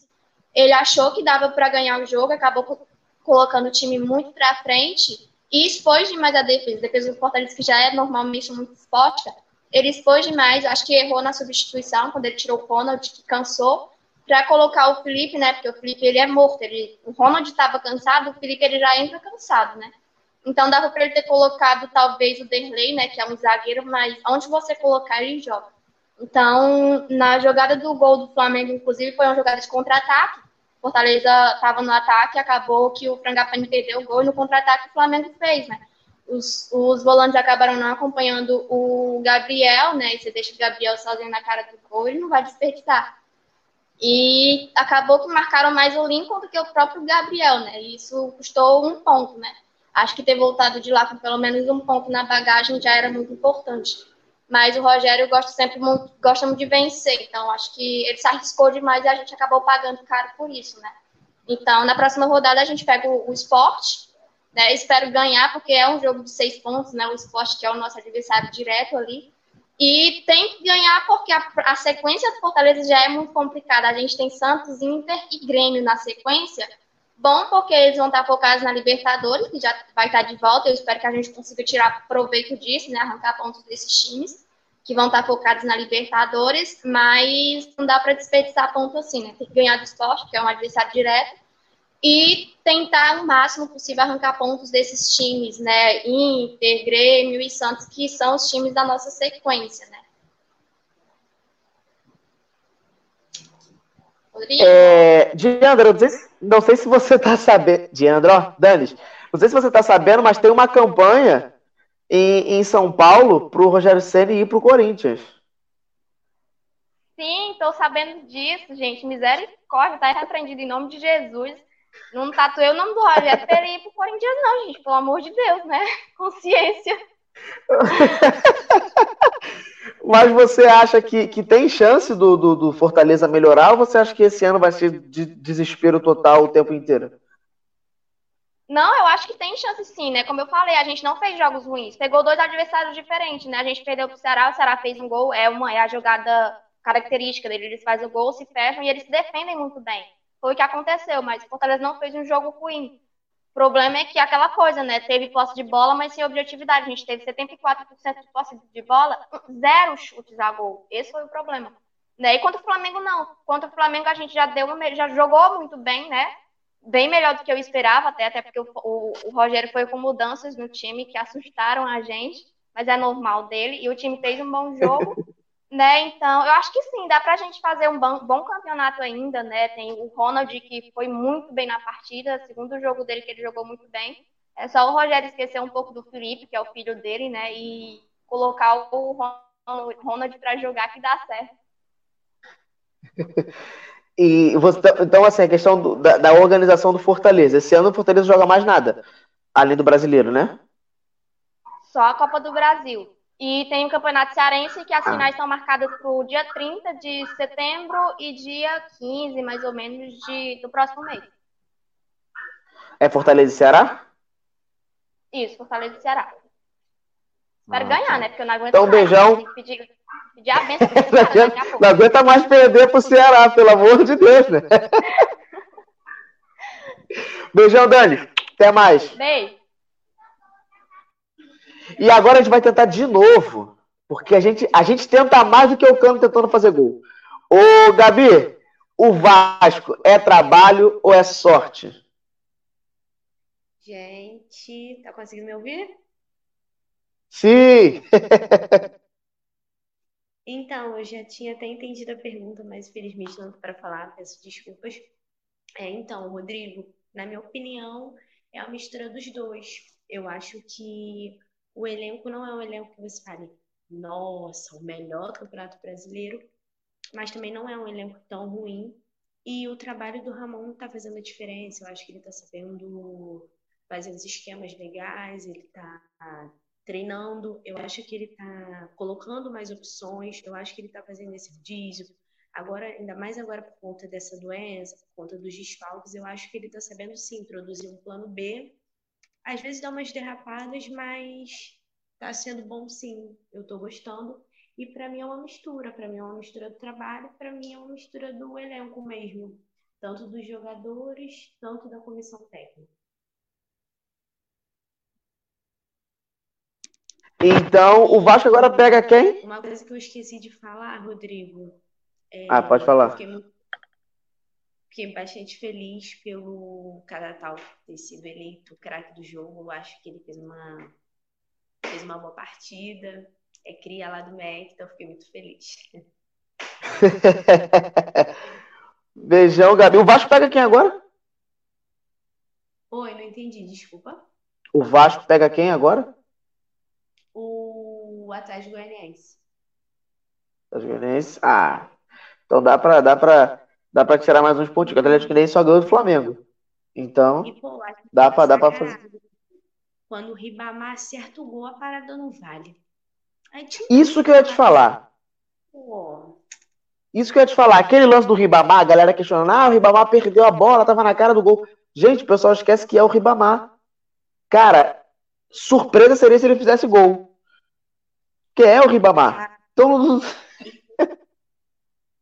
Speaker 7: Ele achou que dava para ganhar o jogo, acabou colocando o time muito para frente e expôs demais a defesa. A defesa do Fortaleza, que já é normalmente muito exposta, ele expôs demais. Acho que errou na substituição, quando ele tirou o Ronald, que cansou, para colocar o Felipe, né? Porque o Felipe ele é morto. Ele, o Ronald estava cansado, o Felipe ele já entra cansado, né? Então dava para ele ter colocado talvez o Derlei, né? Que é um zagueiro, mas onde você colocar ele joga. Então, na jogada do gol do Flamengo, inclusive, foi uma jogada de contra-ataque. Fortaleza estava no ataque, acabou que o Frangapane perdeu o gol e no contra-ataque o Flamengo fez, né? Os, os volantes acabaram não acompanhando o Gabriel, né? E você deixa o Gabriel sozinho na cara do gol, ele não vai desperdiçar. E acabou que marcaram mais o Lincoln do que o próprio Gabriel, né? E isso custou um ponto, né? Acho que ter voltado de lá com pelo menos um ponto na bagagem já era muito importante. Mas o Rogério gosta sempre muito, gosta muito de vencer. Então, acho que ele se arriscou demais e a gente acabou pagando caro por isso, né? Então, na próxima rodada, a gente pega o, o esporte, né? Espero ganhar, porque é um jogo de seis pontos, né? O esporte que é o nosso adversário direto ali. E tem que ganhar porque a, a, sequência do Fortaleza já é muito complicada. A gente tem Santos, Inter e Grêmio na sequência. Bom, porque eles vão estar focados na Libertadores, que já vai estar de volta. Eu espero que a gente consiga tirar proveito disso, né? Arrancar pontos desses times que vão estar focados na Libertadores, mas não dá para desperdiçar ponto assim, né? Tem que ganhar do esporte, que é um adversário direto, e tentar o máximo possível arrancar pontos desses times, né? Inter, Grêmio e Santos, que são os times da nossa sequência, né?
Speaker 2: É, Diandro, não sei, se, não sei se você está sabendo. Diandro, ó, Danis, não sei se você está sabendo, mas tem uma campanha em, em São Paulo para o Rogério Senna ir para o Corinthians.
Speaker 7: Sim, estou sabendo disso, gente. Misericórdia, tá repreendido em nome de Jesus. Não tatuei o nome do Rogério para ele ir pro Corinthians, não, gente. Pelo amor de Deus, né? Consciência.
Speaker 2: Mas você acha que, que tem chance do, do, do, Fortaleza melhorar ou você acha que esse ano vai ser de desespero total o tempo inteiro?
Speaker 7: Não, eu acho que tem chance sim, né? Como eu falei, a gente não fez jogos ruins. Pegou dois adversários diferentes, né? A gente perdeu pro Ceará, o Ceará fez um gol, é uma é a jogada característica dele. Eles fazem o gol, se fecham e eles se defendem muito bem. Foi o que aconteceu, mas o Fortaleza não fez um jogo ruim. O problema é que aquela coisa, né? Teve posse de bola, mas sem objetividade. A gente teve 74% de posse de bola, zero chutes a gol. Esse foi o problema. Né? E contra o Flamengo, não. Contra o Flamengo, a gente já deu uma, já jogou muito bem, né? Bem melhor do que eu esperava, até, até porque o, o, o Rogério foi com mudanças no time que assustaram a gente, mas é normal dele. E o time fez um bom jogo. Né? Então, eu acho que sim, dá para a gente fazer um bom, bom, campeonato ainda, né? Tem o Ronald que foi muito bem na partida, segundo jogo dele que ele jogou muito bem. É só o Rogério esquecer um pouco do Felipe, que é o filho dele, né? E colocar o Ronald para jogar que dá certo.
Speaker 2: E você, então, assim, a questão do, da, da, organização do Fortaleza. Esse ano o Fortaleza joga mais nada, além do brasileiro, né?
Speaker 7: Só a Copa do Brasil. E tem o Campeonato Cearense, que as ah. finais estão marcadas para o dia 30 de setembro e dia 15, mais ou menos, de, do próximo mês.
Speaker 2: É Fortaleza e Ceará?
Speaker 7: Isso, Fortaleza e Ceará. Espero ah, ganhar, tá. né? Porque eu não aguento
Speaker 2: então, mais. beijão.
Speaker 7: Pedir, pedir a benção
Speaker 2: não, não aguenta mais perder pro Ceará, pelo amor de Deus, né? beijão, Dani. Até mais.
Speaker 7: Beijo.
Speaker 2: E agora a gente vai tentar de novo. Porque a gente, a gente tenta mais do que o Cano tentando fazer gol. Ô, Gabi, o Vasco é trabalho ou é sorte?
Speaker 9: Gente, tá conseguindo me ouvir?
Speaker 2: Sim!
Speaker 9: então, eu já tinha até entendido a pergunta, mas infelizmente não para falar, peço desculpas. É, então, Rodrigo, na minha opinião, é a mistura dos dois. Eu acho que o elenco não é um elenco que você fale, nossa, o melhor campeonato brasileiro, mas também não é um elenco tão ruim. E o trabalho do Ramon está fazendo a diferença. Eu acho que ele está sabendo fazer os esquemas legais, ele está treinando. Eu acho que ele está colocando mais opções. Eu acho que ele está fazendo esse rodízio. Agora, ainda mais agora por conta dessa doença, por conta dos desfalques, eu acho que ele está sabendo sim introduzir um plano B às vezes dá umas derrapadas, mas tá sendo bom sim. Eu tô gostando. E para mim é uma mistura, para mim é uma mistura do trabalho, para mim é uma mistura do elenco mesmo, tanto dos jogadores, tanto da comissão técnica.
Speaker 2: Então, o Vasco agora pega quem?
Speaker 9: Uma coisa que eu esqueci de falar, Rodrigo.
Speaker 2: É, ah, pode falar.
Speaker 9: Fiquei muito Fiquei bastante feliz pelo Cadatal ter sido eleito craque do jogo. Eu acho que ele fez uma, fez uma boa partida. É cria lá do MEC, então fiquei muito feliz.
Speaker 2: Beijão, Gabi. O Vasco pega quem agora?
Speaker 9: Oi, não entendi, desculpa.
Speaker 2: O Vasco pega quem agora?
Speaker 9: O Atlético Goianiense.
Speaker 2: Atlético Goianiense? Ah, então dá pra, dá pra dá para tirar mais uns pontos. O Atlético nem só ganhou do Flamengo. Então, e, pô, dá para dá para fazer.
Speaker 9: Quando o Ribamar acerta o gol, a parada não vale.
Speaker 2: Isso que eu ia te falar. Pô. Isso que eu ia te falar. Aquele lance do Ribamar, a galera questionando: ah, o Ribamar perdeu a bola, tava na cara do gol. Gente, o pessoal esquece que é o Ribamar. Cara, surpresa seria se ele fizesse gol. Que é o Ribamar. Então,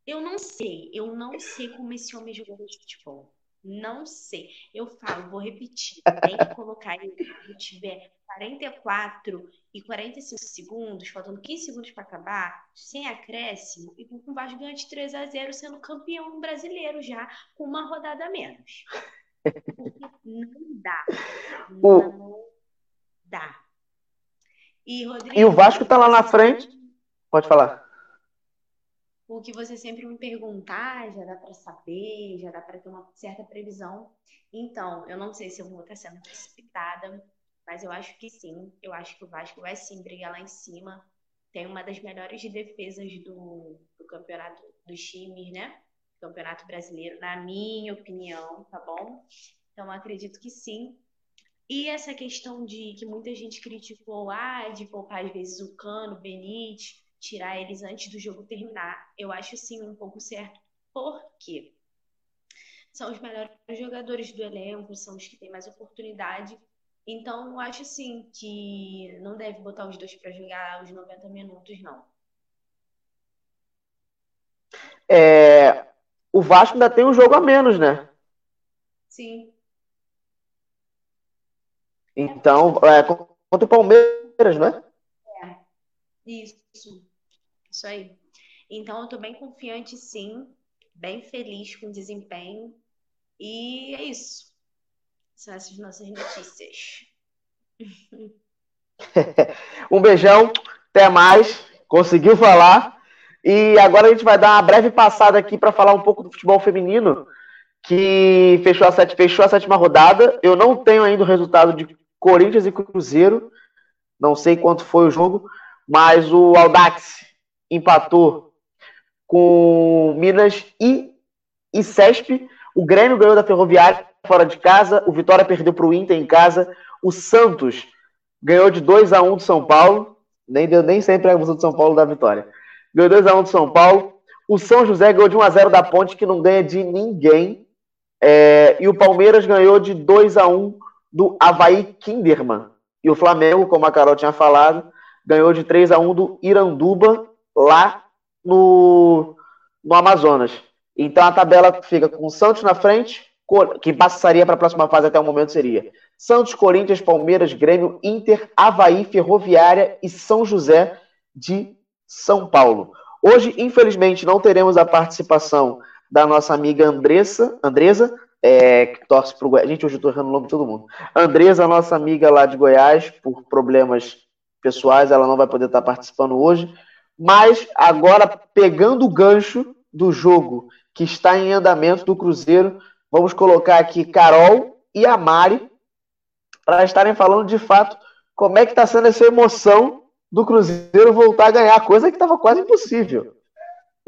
Speaker 9: Eu não sei, eu não sei como esse homem jogador de futebol. Não sei. Eu falo, vou repetir. Tem que colocar ele quando tiver 44 e 45 segundos, faltando 15 segundos para acabar, sem acréscimo, e com o Vasco ganhando de 3 a 0 sendo campeão brasileiro já, com uma rodada a menos. Porque não dá. Não dá. E, Rodrigo,
Speaker 2: e o Vasco tá lá na frente. Pode falar.
Speaker 9: O que você sempre me perguntar, já dá para saber, já dá para ter uma certa previsão. Então, eu não sei se eu vou estar sendo precipitada, mas eu acho que sim. Eu acho que o Vasco vai sim brigar lá em cima. Tem uma das melhores defesas do, do campeonato dos times, né? Campeonato brasileiro, na minha opinião, tá bom? Então, acredito que sim. E essa questão de que muita gente criticou, ah, de poupar às vezes o Cano, o Benítez, tirar eles antes do jogo terminar, eu acho sim um pouco certo. Por quê? São os melhores jogadores do elenco, são os que têm mais oportunidade. Então, eu acho sim que não deve botar os dois para jogar os 90 minutos, não.
Speaker 2: É, o Vasco ainda tem um jogo a menos, né?
Speaker 9: Sim.
Speaker 2: Então, é, contra o Palmeiras, né?
Speaker 9: É, isso. Isso aí. Então, eu tô bem confiante, sim. Bem feliz com o desempenho. E é isso. São essas nossas notícias.
Speaker 2: um beijão. Até mais. Conseguiu falar. E agora a gente vai dar uma breve passada aqui para falar um pouco do futebol feminino, que fechou a, sete, fechou a sétima rodada. Eu não tenho ainda o resultado de Corinthians e Cruzeiro. Não sei quanto foi o jogo, mas o Audax empatou com Minas e, e Cesp. O Grêmio ganhou da Ferroviária fora de casa. O Vitória perdeu para o Inter em casa. O Santos ganhou de 2 a 1 do São Paulo. Nem, deu, nem sempre é a do São Paulo da vitória. Ganhou 2 a 1 do São Paulo. O São José ganhou de 1 a 0 da Ponte, que não ganha de ninguém. É, e o Palmeiras ganhou de 2 a 1 do Havaí Kinderman. E o Flamengo, como a Carol tinha falado, ganhou de 3 a 1 do Iranduba, lá no, no Amazonas. Então a tabela fica com o Santos na frente, que passaria para a próxima fase até o momento seria Santos, Corinthians, Palmeiras, Grêmio, Inter, Havaí, Ferroviária e São José de São Paulo. Hoje, infelizmente, não teremos a participação da nossa amiga Andressa, Andresa, é, que torce para o Goiás. Gente, hoje eu estou errando o nome de todo mundo. Andresa, nossa amiga lá de Goiás, por problemas pessoais, ela não vai poder estar participando hoje. Mas agora, pegando o gancho do jogo que está em andamento do Cruzeiro, vamos colocar aqui Carol e a Mari para estarem falando de fato como é que está sendo essa emoção do Cruzeiro voltar a ganhar, coisa que estava quase impossível.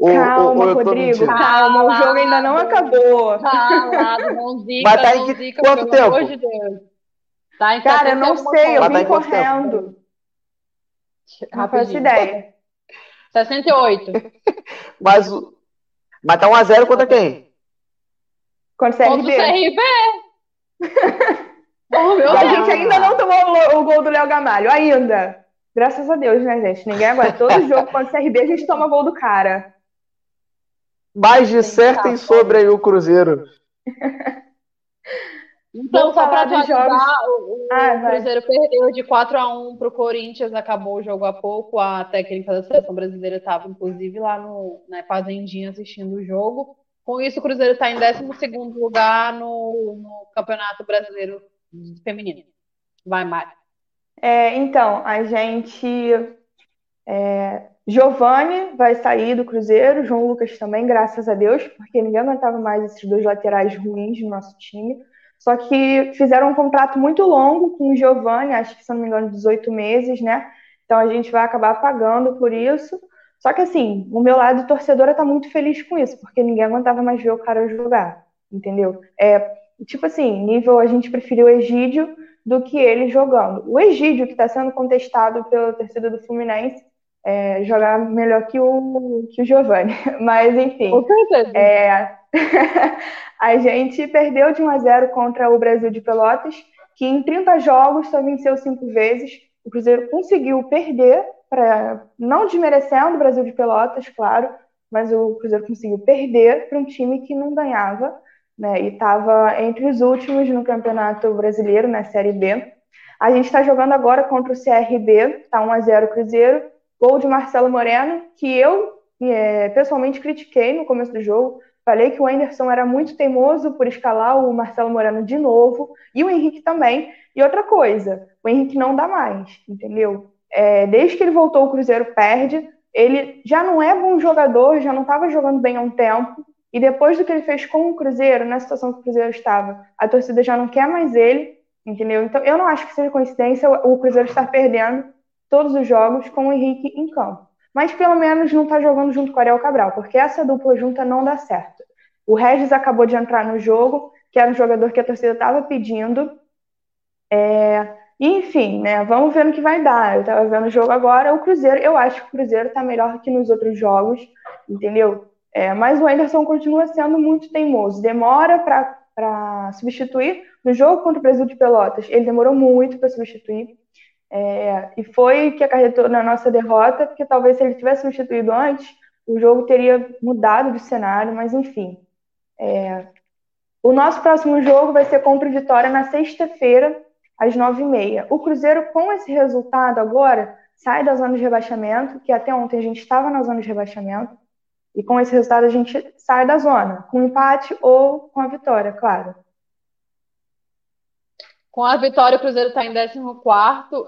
Speaker 5: calma, ou, Rodrigo, calma, o jogo ainda não acabou.
Speaker 11: Calado, não zica,
Speaker 2: Mas tá em que, quanto tempo? De
Speaker 5: tá em Cara, eu não sei, eu vim tá correndo. Não faço ideia.
Speaker 11: 68.
Speaker 2: mas, mas tá 1x0 contra quem?
Speaker 5: Contra o CRB.
Speaker 11: Contra o CRB.
Speaker 5: oh, meu a gente ainda não tomou o gol do Léo Gamalho, ainda. Graças a Deus, né, gente? Ninguém agora. Todo jogo contra o CRB a gente toma gol do cara.
Speaker 2: Mais dissertem sobre aí o Cruzeiro.
Speaker 11: Então, só para atualizar, o, o ah, Cruzeiro perdeu de 4 a 1 para o Corinthians, acabou o jogo há pouco. A técnica da seleção brasileira estava, inclusive, lá no na Fazendinha assistindo o jogo. Com isso, o Cruzeiro está em 12 lugar no, no, Campeonato Brasileiro Feminino. Vai, Mari.
Speaker 5: É, então, a gente. É, Giovanni vai sair do Cruzeiro, João Lucas também, graças a Deus, porque ninguém aguentava mais esses dois laterais ruins do nosso time. Só que fizeram um contrato muito longo com o Giovanni, acho que, se não me engano, 18 meses, né? Então a gente vai acabar pagando por isso. Só que assim, o meu lado torcedora tá muito feliz com isso, porque ninguém aguentava mais ver o cara jogar, entendeu? É, tipo assim, nível a gente preferiu o Egídio do que ele jogando. O Egídio, que está sendo contestado pela torcida do Fluminense, é, jogar melhor que o, que o Giovanni. Mas, enfim.
Speaker 11: Com certeza.
Speaker 5: É, a gente perdeu de 1 a 0 contra o Brasil de Pelotas, que em 30 jogos só venceu cinco vezes. O Cruzeiro conseguiu perder pra, não desmerecendo o Brasil de Pelotas, claro, mas o Cruzeiro conseguiu perder para um time que não ganhava, né? E estava entre os últimos no Campeonato Brasileiro, na Série B. A gente está jogando agora contra o CRB, tá 1 a 0 Cruzeiro, gol de Marcelo Moreno, que eu é, pessoalmente critiquei no começo do jogo. Falei que o Anderson era muito teimoso por escalar o Marcelo Moreno de novo, e o Henrique também. E outra coisa, o Henrique não dá mais, entendeu? É, desde que ele voltou, o Cruzeiro perde. Ele já não é bom jogador, já não estava jogando bem há um tempo. E depois do que ele fez com o Cruzeiro, na situação que o Cruzeiro estava, a torcida já não quer mais ele, entendeu? Então eu não acho que seja coincidência o Cruzeiro estar perdendo todos os jogos com o Henrique em campo. Mas pelo menos não está jogando junto com o Ariel Cabral, porque essa dupla junta não dá certo. O Regis acabou de entrar no jogo, que era um jogador que a torcida estava pedindo. É, enfim, né? Vamos ver no que vai dar. Eu estava vendo o jogo agora, o Cruzeiro, eu acho que o Cruzeiro está melhor que nos outros jogos, entendeu? É, mas o Anderson continua sendo muito teimoso. Demora para substituir. No jogo contra o Brasil de Pelotas, ele demorou muito para substituir. É, e foi que acarretou na nossa derrota, porque talvez se ele tivesse substituído antes, o jogo teria mudado de cenário, mas enfim. É, o nosso próximo jogo vai ser contra o Vitória na sexta-feira, às nove e meia. O Cruzeiro, com esse resultado agora, sai da zona de rebaixamento, que até ontem a gente estava na zona de rebaixamento, e com esse resultado a gente sai da zona, com empate ou com a vitória, claro.
Speaker 11: Com a vitória, o Cruzeiro está em 14,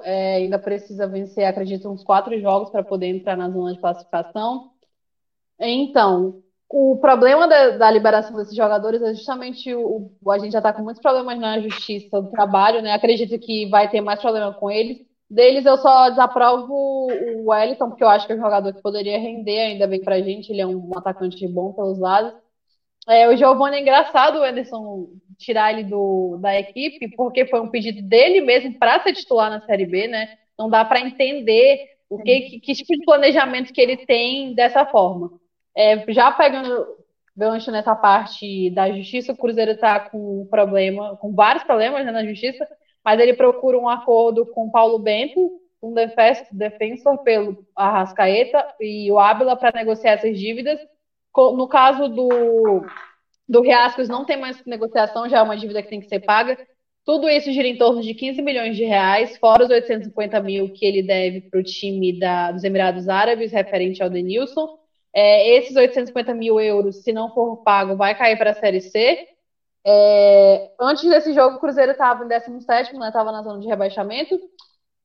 Speaker 11: é, ainda precisa vencer, acredito, uns quatro jogos para poder entrar na zona de classificação. Então, o problema da, da, liberação desses jogadores é justamente o, o a gente já está com muitos problemas na justiça do trabalho, né? Acredito que vai ter mais problema com eles. Deles eu só desaprovo o Wellington, porque eu acho que é um jogador que poderia render ainda bem pra gente, ele é um atacante bom pelos lados. É, o Giovanni é engraçado o Ederson tirar ele do, da equipe, porque foi um pedido dele mesmo para ser titular na Série B, né? Não dá para entender o que, que, que, tipo de planejamento que ele tem dessa forma. É, já pegando gancho nessa parte da justiça, o Cruzeiro está com problema, com vários problemas né, na justiça, mas ele procura um acordo com Paulo Bento, um defensor pelo Arrascaeta e o Ábila para negociar essas dívidas. No caso do, do Riascos, não tem mais negociação, já é uma dívida que tem que ser paga. Tudo isso gira em torno de 15 milhões de reais, fora os 850 mil que ele deve para o time da, dos Emirados Árabes, referente ao Denilson. É, esses 850 mil euros, se não for pago, vai cair para a Série C. É, antes desse jogo, o Cruzeiro estava em 17, né? Estava na zona de rebaixamento.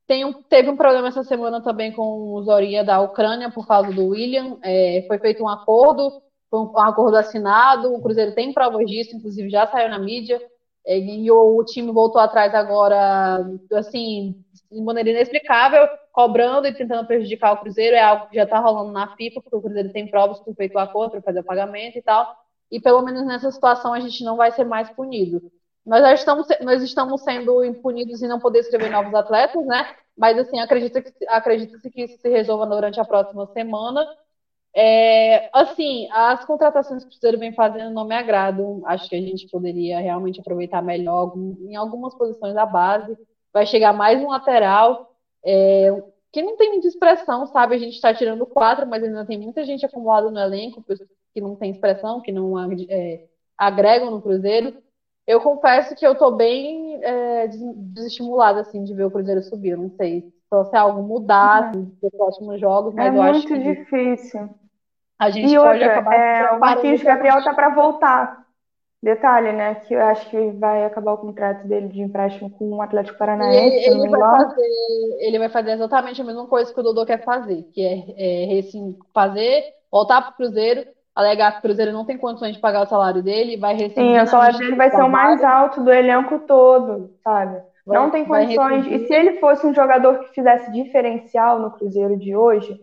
Speaker 11: Um, teve um problema essa semana também com o Zoria da Ucrânia por causa do William. É, foi feito um acordo, foi um, acordo assinado. O Cruzeiro tem provas disso, inclusive já saiu na mídia. É, e o, time voltou atrás agora, assim, de maneira inexplicável, cobrando e tentando prejudicar o Cruzeiro. É algo que já está rolando na FIFA, porque o Cruzeiro tem provas que feito o acordo para fazer o pagamento e tal e pelo menos nessa situação a gente não vai ser mais punido. Nós já estamos, nós estamos sendo impunidos e não poder escrever novos atletas, né? Mas assim, acredita que acredita-se que isso se resolva durante a próxima semana. É, assim, as contratações que o Cruzeiro vem fazendo não me agradam. Acho que a gente poderia realmente aproveitar melhor em algumas posições da base. Vai chegar mais um lateral. É, que não tem muita expressão, sabe? A gente está tirando quatro, mas ainda tem muita gente acumulada no elenco, que não tem expressão, que não é, agregam no Cruzeiro. Eu confesso que eu tô bem é, desestimulada, assim, de ver o Cruzeiro subir. não sei só se algo mudar assim, nos próximos jogos, mas
Speaker 5: é
Speaker 11: eu acho que...
Speaker 5: É muito difícil.
Speaker 11: A gente
Speaker 5: e
Speaker 11: pode
Speaker 5: outra,
Speaker 11: acabar...
Speaker 5: É, o Marquinhos Gabriel tá para voltar. Detalhe, né? Que eu acho que vai acabar o contrato dele de empréstimo com o Atlético Paranaense.
Speaker 11: Ele, ele vai, fazer, ele vai fazer exatamente a mesma coisa que o Dodô quer fazer, que é, é assim, fazer, voltar para o Cruzeiro, alegar que o Cruzeiro não tem condições de pagar o salário dele, vai receber.
Speaker 5: Sim, o salário dele vai ser o mais alto do elenco todo, sabe? Vai, não tem condições. E se ele fosse um jogador que fizesse diferencial no Cruzeiro de hoje,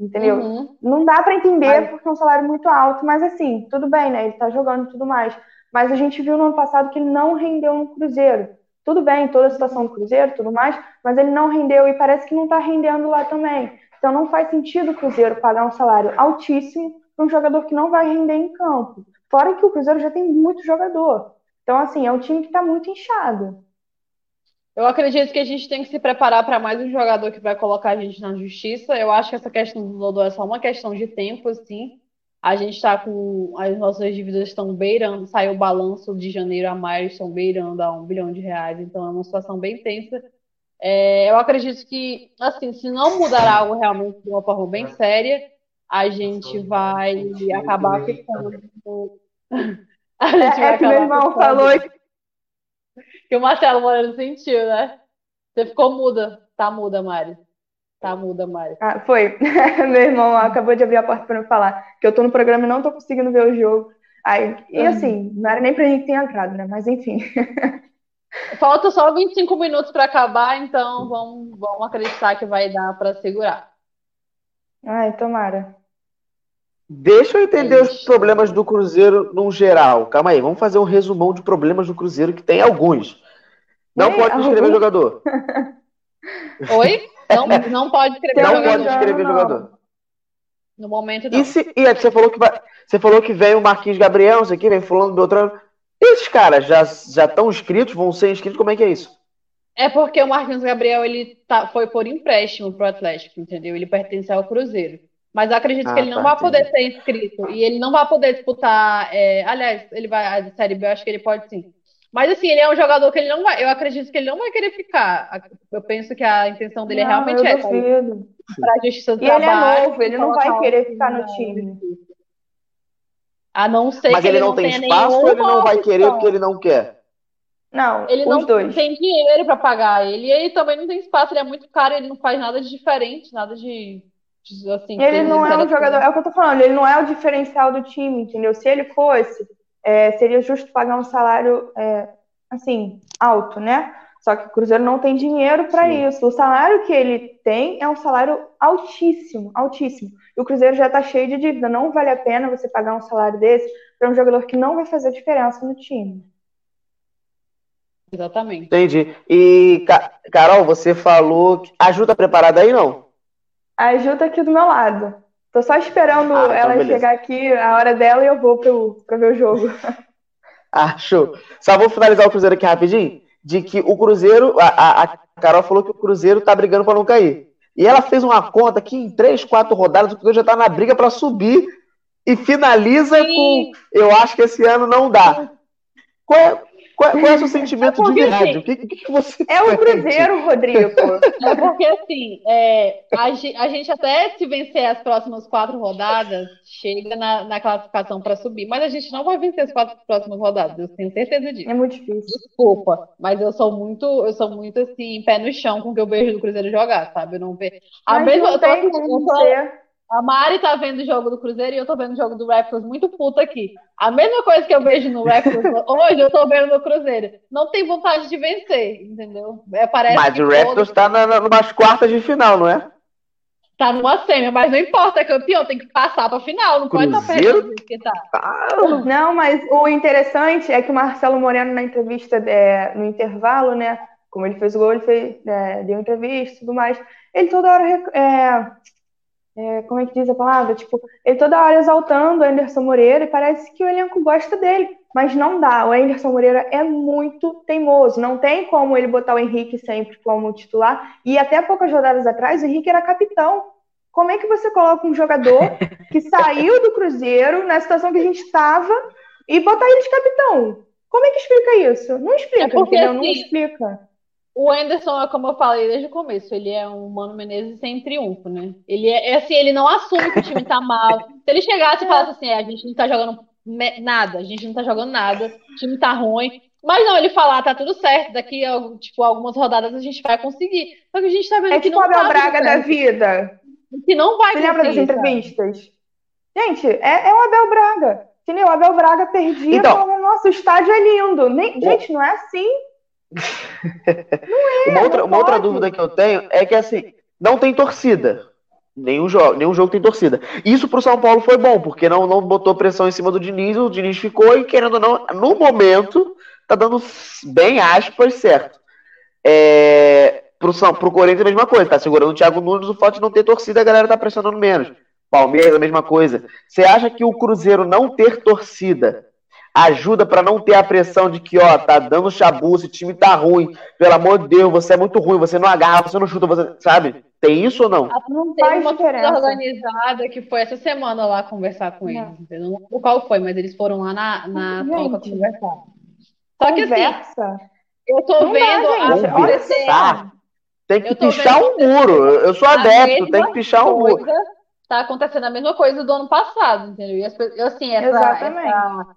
Speaker 5: entendeu? Uhum. Não dá para entender porque é um salário muito alto, mas assim, tudo bem, né? Ele tá jogando e tudo mais. Mas a gente viu no ano passado que ele não rendeu no Cruzeiro. Tudo bem, toda a situação do Cruzeiro, tudo mais, mas ele não rendeu e parece que não está rendendo lá também. Então não faz sentido o Cruzeiro pagar um salário altíssimo para um jogador que não vai render em campo. Fora que o Cruzeiro já tem muito jogador. Então, assim, é um time que está muito inchado.
Speaker 11: Eu acredito que a gente tem que se preparar para mais um jogador que vai colocar a gente na justiça. Eu acho que essa questão do Dodô é só uma questão de tempo, assim. A gente está com. As nossas dívidas estão beirando, saiu o balanço de janeiro a maio, estão beirando a um bilhão de reais, então é uma situação bem tensa. É, eu acredito que, assim, se não mudar algo realmente de uma forma bem séria, a gente vai acabar ficando.
Speaker 5: A gente é, é que meu irmão falou
Speaker 11: que o Marcelo Moreno sentiu, né? Você ficou muda. Tá muda, Mari. Tá muda, Mari.
Speaker 5: Ah, foi. Meu irmão acabou de abrir a porta para me falar que eu tô no programa e não tô conseguindo ver o jogo. Aí, e uhum. assim, não era nem pra gente ter entrado, né? Mas enfim.
Speaker 11: Falta só 25 minutos para acabar, então vamos, vamos acreditar que vai dar para segurar.
Speaker 5: Ai, tomara.
Speaker 2: Deixa eu entender os problemas do Cruzeiro no geral. Calma aí, vamos fazer um resumão de problemas do Cruzeiro, que tem alguns. Não pode escrever jogador.
Speaker 11: Oi? Não, não pode escrever
Speaker 2: não
Speaker 11: jogador.
Speaker 2: Não pode escrever não. jogador.
Speaker 11: No momento não.
Speaker 2: E, se, e você falou que vai, você falou que vem o Marquinhos Gabriel, isso aqui, vem fulano Beltrano. Esses caras já já estão inscritos, vão ser inscritos, como é que é isso?
Speaker 11: É porque o Marquinhos Gabriel ele tá, foi por empréstimo pro Atlético, entendeu? Ele pertence ao Cruzeiro. Mas eu acredito ah, que ele não tá, vai poder ser inscrito e ele não vai poder disputar. É, aliás, ele vai a Série B, eu acho que ele pode sim. Mas assim, ele é um jogador que ele não vai. Eu acredito que ele não vai querer ficar. Eu penso que a intenção dele é
Speaker 5: não,
Speaker 11: é realmente essa.
Speaker 5: Para a justiça do e trabalho. Ele é novo, ele não vai querer ficar no time.
Speaker 11: A não ser
Speaker 2: Mas
Speaker 11: que
Speaker 2: ele, ele não, tem espaço ou ele não vai querer porque ele não quer?
Speaker 5: Não,
Speaker 11: ele
Speaker 5: não
Speaker 11: dois. tem dinheiro para pagar ele. E ele também não tem espaço, ele é muito caro, ele não faz nada de diferente, nada de Assim,
Speaker 5: ele não é um jogador, é o que eu tô falando, ele não é o diferencial do time, entendeu? Se ele fosse, é, seria justo pagar um salário, é, assim, alto, né? Só que o Cruzeiro não tem dinheiro para isso. O salário que ele tem é um salário altíssimo, altíssimo. E o Cruzeiro já está cheio de dívida. Não vale a pena você pagar um salário desse para um jogador que não vai fazer diferença no time.
Speaker 11: Exatamente.
Speaker 2: Entendi. E, Carol, você falou. Ajuda preparada aí, não?
Speaker 5: A Ju tá aqui do meu lado. Tô só esperando ah, então ela beleza. chegar aqui, a hora dela, e eu vou pro, pra ver o jogo.
Speaker 2: ah, show. Só vou finalizar o Cruzeiro aqui rapidinho. De que o Cruzeiro, a, a Carol falou que o Cruzeiro tá brigando para não cair. E ela fez uma conta que em três, quatro rodadas o Cruzeiro já tá na briga para subir e finaliza Sim. com. Eu acho que esse ano não dá. Qual é, qual, qual, é o seu sentimento é de verdade? Assim, o que, que, você
Speaker 5: É o Cruzeiro, Rodrigo.
Speaker 11: É porque, assim, é, a, a, gente até se vencer as próximas quatro rodadas, chega na, na classificação para subir. Mas a gente não vai vencer as quatro próximas rodadas, eu tenho certeza disso.
Speaker 5: É muito difícil.
Speaker 11: Desculpa, mas eu sou muito, eu sou muito, assim, pé no chão com o que eu vejo do Cruzeiro jogar, sabe? Eu não vejo. A
Speaker 5: mas mesma, não tem como ser.
Speaker 11: A Mari tá vendo o jogo do Cruzeiro e eu tô vendo o jogo do Raptors muito puta aqui. A mesma coisa que eu vejo no Raptors hoje, eu tô vendo no Cruzeiro. Não tem vontade de vencer, entendeu? É, parece
Speaker 2: mas o Raptors todo... tá na, na, numas quartas de final, não é?
Speaker 11: Tá numa semi, mas não importa, é campeão, tem que passar pra final, não Cruzeiro? pode estar perto que tá.
Speaker 5: Ah. Não, mas o interessante é que o Marcelo Moreno, na entrevista, é, no intervalo, né? Como ele fez o gol, ele fez, é, deu entrevista e tudo mais. Ele toda hora é, como é que diz a palavra? Tipo, ele toda hora exaltando o Anderson Moreira e parece que o elenco gosta dele, mas não dá. O Anderson Moreira é muito teimoso, não tem como ele botar o Henrique sempre como titular. E até poucas rodadas atrás, o Henrique era capitão. Como é que você coloca um jogador que saiu do Cruzeiro na situação que a gente estava e botar ele de capitão? Como é que explica isso? Não explica, é porque, entendeu? Assim, não explica.
Speaker 11: O Anderson, como eu falei desde o começo, ele é um Mano Menezes sem triunfo, né? Ele é, é assim, ele não assume que o time tá mal. Se ele chegasse e falasse assim, é, a gente não tá jogando nada, a gente não tá jogando nada, o time tá ruim. Mas não, ele falar, tá tudo certo, daqui a tipo, algumas rodadas a gente vai conseguir. Só que a gente tá vendo
Speaker 5: é
Speaker 11: que
Speaker 5: tipo
Speaker 11: não
Speaker 5: tá. Abel Braga da vida.
Speaker 11: Que não vai
Speaker 5: Você lembra das entrevistas? Gente, é, é o Abel Braga. Entendeu? O Abel Braga perdia, então, falava, nossa, o estádio é lindo. Nem, gente, não é assim.
Speaker 2: É, uma outra, uma outra dúvida que eu tenho é que assim, não tem torcida. Nenhum jogo, nenhum jogo tem torcida. Isso pro São Paulo foi bom, porque não, não botou pressão em cima do Diniz, o Diniz ficou e, querendo ou não, no momento, tá dando bem aspas certo. É, pro, São, pro Corinthians a mesma coisa, tá segurando o Thiago Nunes, o fato de não ter torcida, a galera tá pressionando menos. Palmeiras, a mesma coisa. Você acha que o Cruzeiro não ter torcida ajuda para não ter a pressão de que, ó, tá dando chabu, esse time tá ruim, pelo amor de Deus, você é muito ruim, você não agarra, você não chuta, você, sabe? Tem isso ou não?
Speaker 11: Não tem uma coisa organizada que foi essa semana lá conversar com eles, não. entendeu? Não lembro qual foi, mas eles foram lá na, na toca conversar. Só que assim, eu tô não vendo
Speaker 2: dá, a Tem que pichar um muro. Eu sou adepto, tem que pichar um muro.
Speaker 11: Tá acontecendo a mesma coisa do ano passado, entendeu? E assim, essa, essa,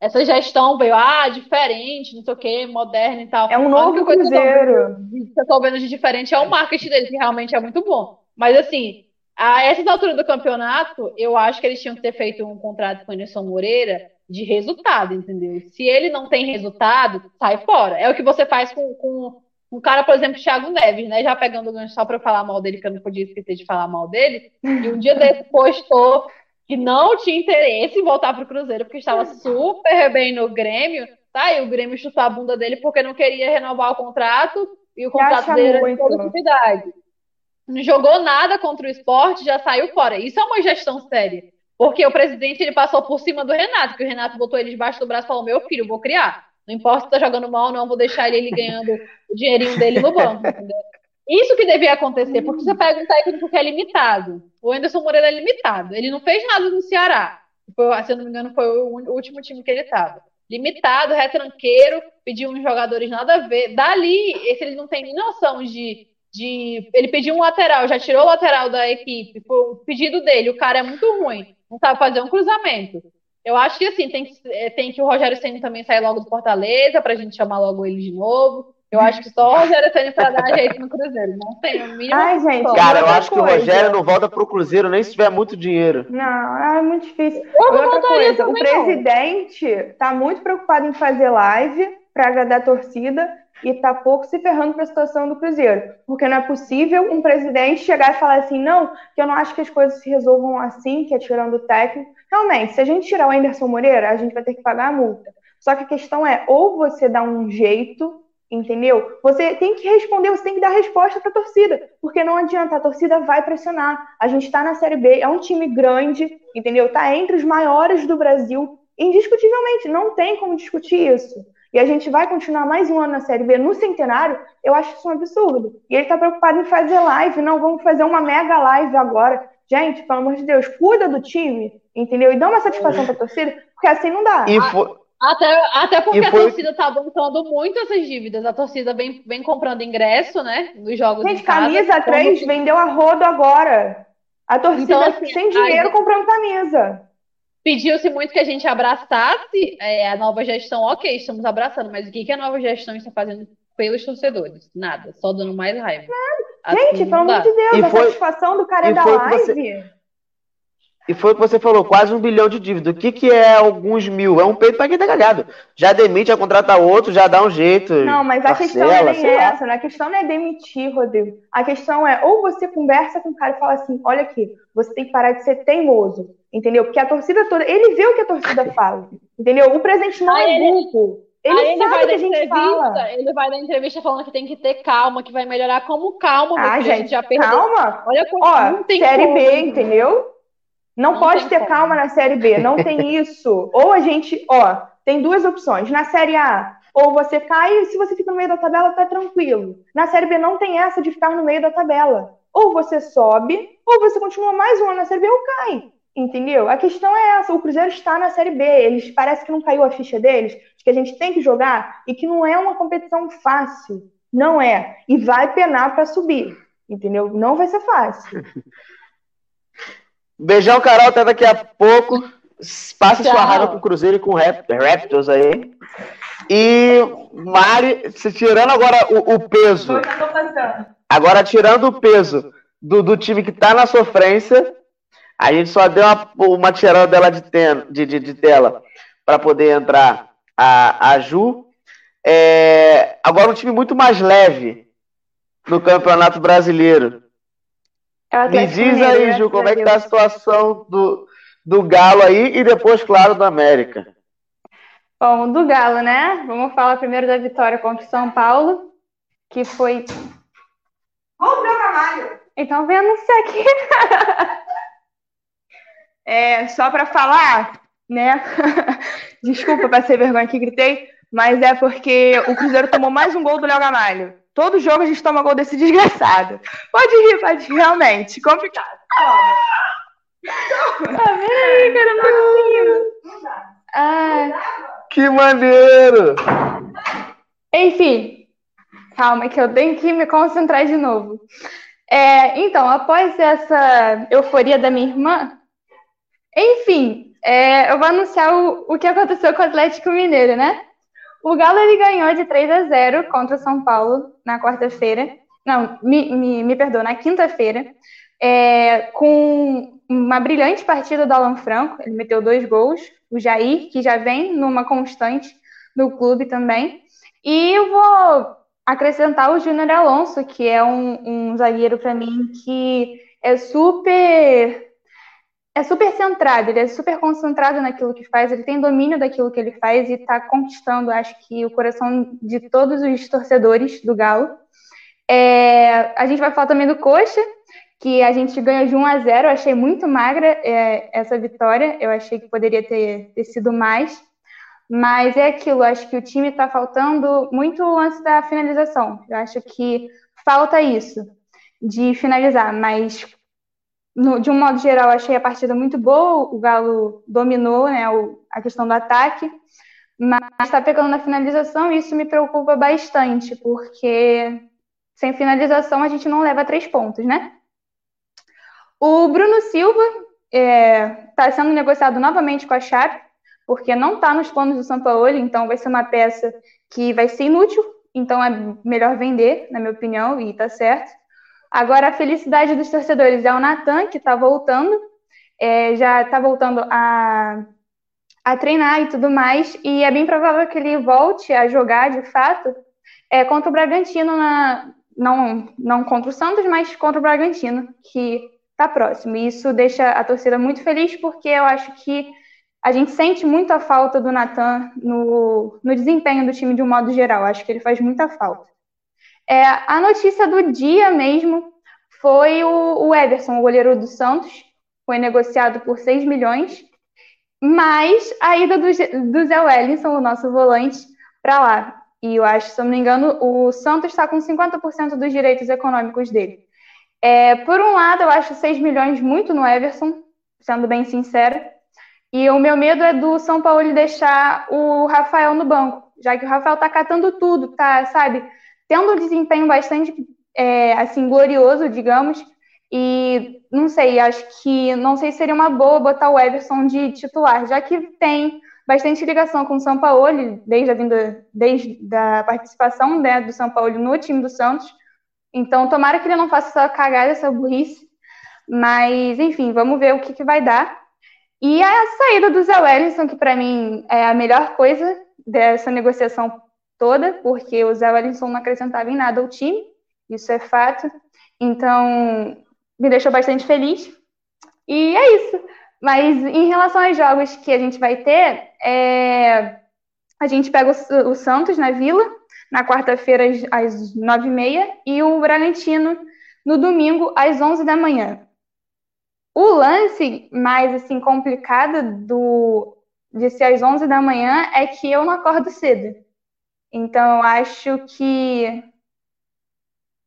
Speaker 11: essa, gestão veio, ah, diferente, não sei o quê, moderna e tal.
Speaker 5: É um novo cruzeiro.
Speaker 11: Que eu tô vendo de diferente é o marketing deles, que realmente é muito bom. Mas assim, a essas alturas do campeonato, eu acho que eles tinham que ter feito um contrato com o Anderson Moreira de resultado, entendeu? Se ele não tem resultado, sai fora. É o que você faz com, com um cara, por exemplo, Thiago Neves, né? Já pegando o gancho só para falar mal dele, que eu não podia esquecer de falar mal dele. E um dia desse postou que não tinha interesse em voltar para o Cruzeiro, porque estava super bem no Grêmio, tá? E o Grêmio chutou a bunda dele porque não queria renovar o contrato e o contrato dele era de produtividade. Não jogou nada contra o esporte, já saiu fora. Isso é uma gestão séria. Porque o presidente ele passou por cima do Renato, que o Renato botou ele debaixo do braço e falou: Meu filho, vou criar. Não importa se tá jogando mal ou não, vou deixar ele, ele ganhando o dinheirinho dele no banco, entendeu? Isso que devia acontecer, porque você pega um técnico que é limitado. O Anderson Moreira é limitado. Ele não fez nada no Ceará. Foi, se eu não me engano, foi o último time que ele estava. Limitado, retranqueiro, pediu uns jogadores nada a ver. Dali, esse ele não tem nem noção de de ele pediu um lateral, já tirou o lateral da equipe, foi o pedido dele, o cara é muito ruim não sabe fazer um cruzamento. Eu acho que assim, tem que, é, tem que o Rogério Senna também sair logo do Fortaleza pra gente chamar logo ele de novo. Eu acho que só o Rogério Senna pra dar jeito no Cruzeiro. Não tem o mínimo.
Speaker 5: Ai, gente,
Speaker 2: cara, eu acho coisa. que o Rogério não volta pro Cruzeiro nem se tiver muito dinheiro.
Speaker 5: Não, é muito difícil. Outra coisa, o presidente tá muito preocupado em fazer live para agradar a torcida e tá pouco se ferrando para a situação do Cruzeiro. Porque não é possível um presidente chegar e falar assim, não, que eu não acho que as coisas se resolvam assim, que é tirando o técnico. Realmente, se a gente tirar o Anderson Moreira, a gente vai ter que pagar a multa. Só que a questão é, ou você dá um jeito, entendeu? Você tem que responder, você tem que dar resposta para a torcida, porque não adianta, a torcida vai pressionar. A gente está na Série B, é um time grande, entendeu? Está entre os maiores do Brasil, indiscutivelmente, não tem como discutir isso e a gente vai continuar mais um ano na Série B no centenário, eu acho isso um absurdo. E ele está preocupado em fazer live, não, vamos fazer uma mega live agora. Gente, pelo amor de Deus, cuida do time, entendeu? E dá uma satisfação para a torcida, porque assim não dá.
Speaker 2: E foi...
Speaker 11: Até, até porque foi... a torcida tá bancando muito essas dívidas. A torcida vem, vem comprando ingresso, né? Nos jogos.
Speaker 5: Gente, camisa 3 vendeu a rodo agora. A torcida então, assim, sem dinheiro aí... comprando camisa.
Speaker 11: Pediu-se muito que a gente abraçasse é, a nova gestão. Ok, estamos abraçando, mas o que, que a nova gestão está fazendo pelos torcedores? Nada, só dando mais raiva.
Speaker 5: Assim, gente, pelo amor de Deus, e a foi, satisfação do cara é da live. Você,
Speaker 2: e foi o que você falou, quase um bilhão de dívida. O que, que é alguns mil? É um peito para quem tá cagado. Já demite, já contrata outro, já dá um jeito.
Speaker 5: Não, mas a questão não é nem essa, né? A questão não é demitir, Rodrigo. A questão é, ou você conversa com o cara e fala assim, olha aqui, você tem que parar de ser teimoso, entendeu? Porque a torcida toda, ele vê o que a torcida fala, entendeu? O presidente não é burro. Ele,
Speaker 11: ele sabe o que a gente fala. Ele vai dar entrevista falando que tem que ter calma, que vai melhorar como calma,
Speaker 5: ah, gente, a gente já perdeu. Calma. Olha como Ó, não tem série como. B, entendeu? Não, não pode ter como. calma na Série B, não tem isso. Ou a gente, ó, tem duas opções. Na Série A, ou você cai e se você fica no meio da tabela, tá tranquilo. Na Série B não tem essa de ficar no meio da tabela. Ou você sobe, ou você continua mais um ano na Série B ou cai. Entendeu? A questão é essa. O Cruzeiro está na Série B. Eles parece que não caiu a ficha deles, de que a gente tem que jogar e que não é uma competição fácil. Não é. E vai penar para subir. Entendeu? Não vai ser fácil.
Speaker 2: Beijão, Carol, até daqui a pouco. Passe sua raiva com o Cruzeiro e com o Raptors aí. E Mari, se tirando agora o, o peso. Agora tirando o peso do, do time que tá na sofrência, a gente só deu uma, uma tirada dela de, ten, de, de, de tela para poder entrar a, a Ju. É, agora um time muito mais leve no Campeonato Brasileiro. Me diz aí? Ju, como é que tá a situação do, do Galo aí e depois, claro, do América.
Speaker 5: Bom, do Galo, né? Vamos falar primeiro da vitória contra o São Paulo, que foi. Ô, meu Camalho! Então vem anunciar aqui. é, só para falar,
Speaker 4: né? Desculpa, passei vergonha que gritei, mas é porque o Cruzeiro tomou mais um gol do Léo Gamalho. Todo jogo a gente toma gol desse desgraçado. Pode rir, pode rir, realmente. Complicado. Ah, peraí, cara, não consigo. Ah.
Speaker 2: Que maneiro!
Speaker 4: Enfim, calma que eu tenho que me concentrar de novo. É, então, após essa euforia da minha irmã, enfim, é, eu vou anunciar o, o que aconteceu com o Atlético Mineiro, né? O Galo ele ganhou de 3 a 0 contra o São Paulo na quarta-feira. Não, me, me, me perdoa, na quinta-feira. É, com uma brilhante partida do Alan Franco. Ele meteu dois gols. O Jair, que já vem numa constante no clube também. E eu vou acrescentar o Júnior Alonso, que é um, um zagueiro para mim que é super é super centrado, ele é super concentrado naquilo que faz, ele tem domínio daquilo que ele faz e está conquistando, acho que, o coração de todos os torcedores do Galo. É, a gente vai falar também do Coxa, que a gente ganhou de 1 a 0. Eu achei muito magra é, essa vitória, eu achei que poderia ter, ter sido mais. Mas é aquilo, acho que o time está faltando muito lance da finalização. Eu acho que falta isso, de finalizar, mas no, de um modo geral, achei a partida muito boa. O Galo dominou né, o, a questão do ataque, mas está pegando na finalização e isso me preocupa bastante, porque sem finalização a gente não leva três pontos, né? O Bruno Silva está é, tá sendo negociado novamente com a Chape, porque não está nos planos do São Paulo, então vai ser uma peça que vai ser inútil, então é melhor vender, na minha opinião, e está certo. Agora, a felicidade dos torcedores é o Natan, que está voltando, é, já está voltando a, a treinar e tudo mais, e é bem provável que ele volte a jogar de fato é, contra o Bragantino, na, não, não contra o Santos, mas contra o Bragantino, que está próximo. E isso deixa a torcida muito feliz, porque eu acho que a gente sente muito a falta do Natan no, no desempenho do time de um modo geral. Acho que ele faz muita falta. É, a notícia do dia mesmo foi o, o Everson, o goleiro do Santos, foi negociado por 6 milhões, mas a ida do, do Zé Wellington, o nosso volante, para lá. E eu acho, se eu não me engano, o Santos está com 50% dos direitos econômicos dele. É, por um lado, eu acho 6 milhões muito no Everson, sendo bem sincera. E o meu medo é do São Paulo deixar o Rafael no banco, já que o Rafael tá catando tudo, tá, sabe? Tendo um desempenho bastante é, assim glorioso, digamos. E não sei, acho que não sei se seria uma boa botar o Everson de titular, já que tem bastante ligação com o São Paulo desde a vinda, desde a participação né, do São Paulo no time do Santos. Então, tomara que ele não faça essa cagada, essa burrice. Mas, enfim, vamos ver o que, que vai dar. E a saída do Zé Wellington, que para mim é a melhor coisa dessa negociação toda, porque o Zé Wellington não acrescentava em nada ao time, isso é fato. Então, me deixou bastante feliz. E é isso. Mas em relação aos jogos que a gente vai ter, é... a gente pega o, o Santos na Vila, na quarta-feira às nove e meia, e o Bragantino no domingo às onze da manhã. O lance mais assim complicado do de ser às onze da manhã é que eu não acordo cedo. Então, acho que,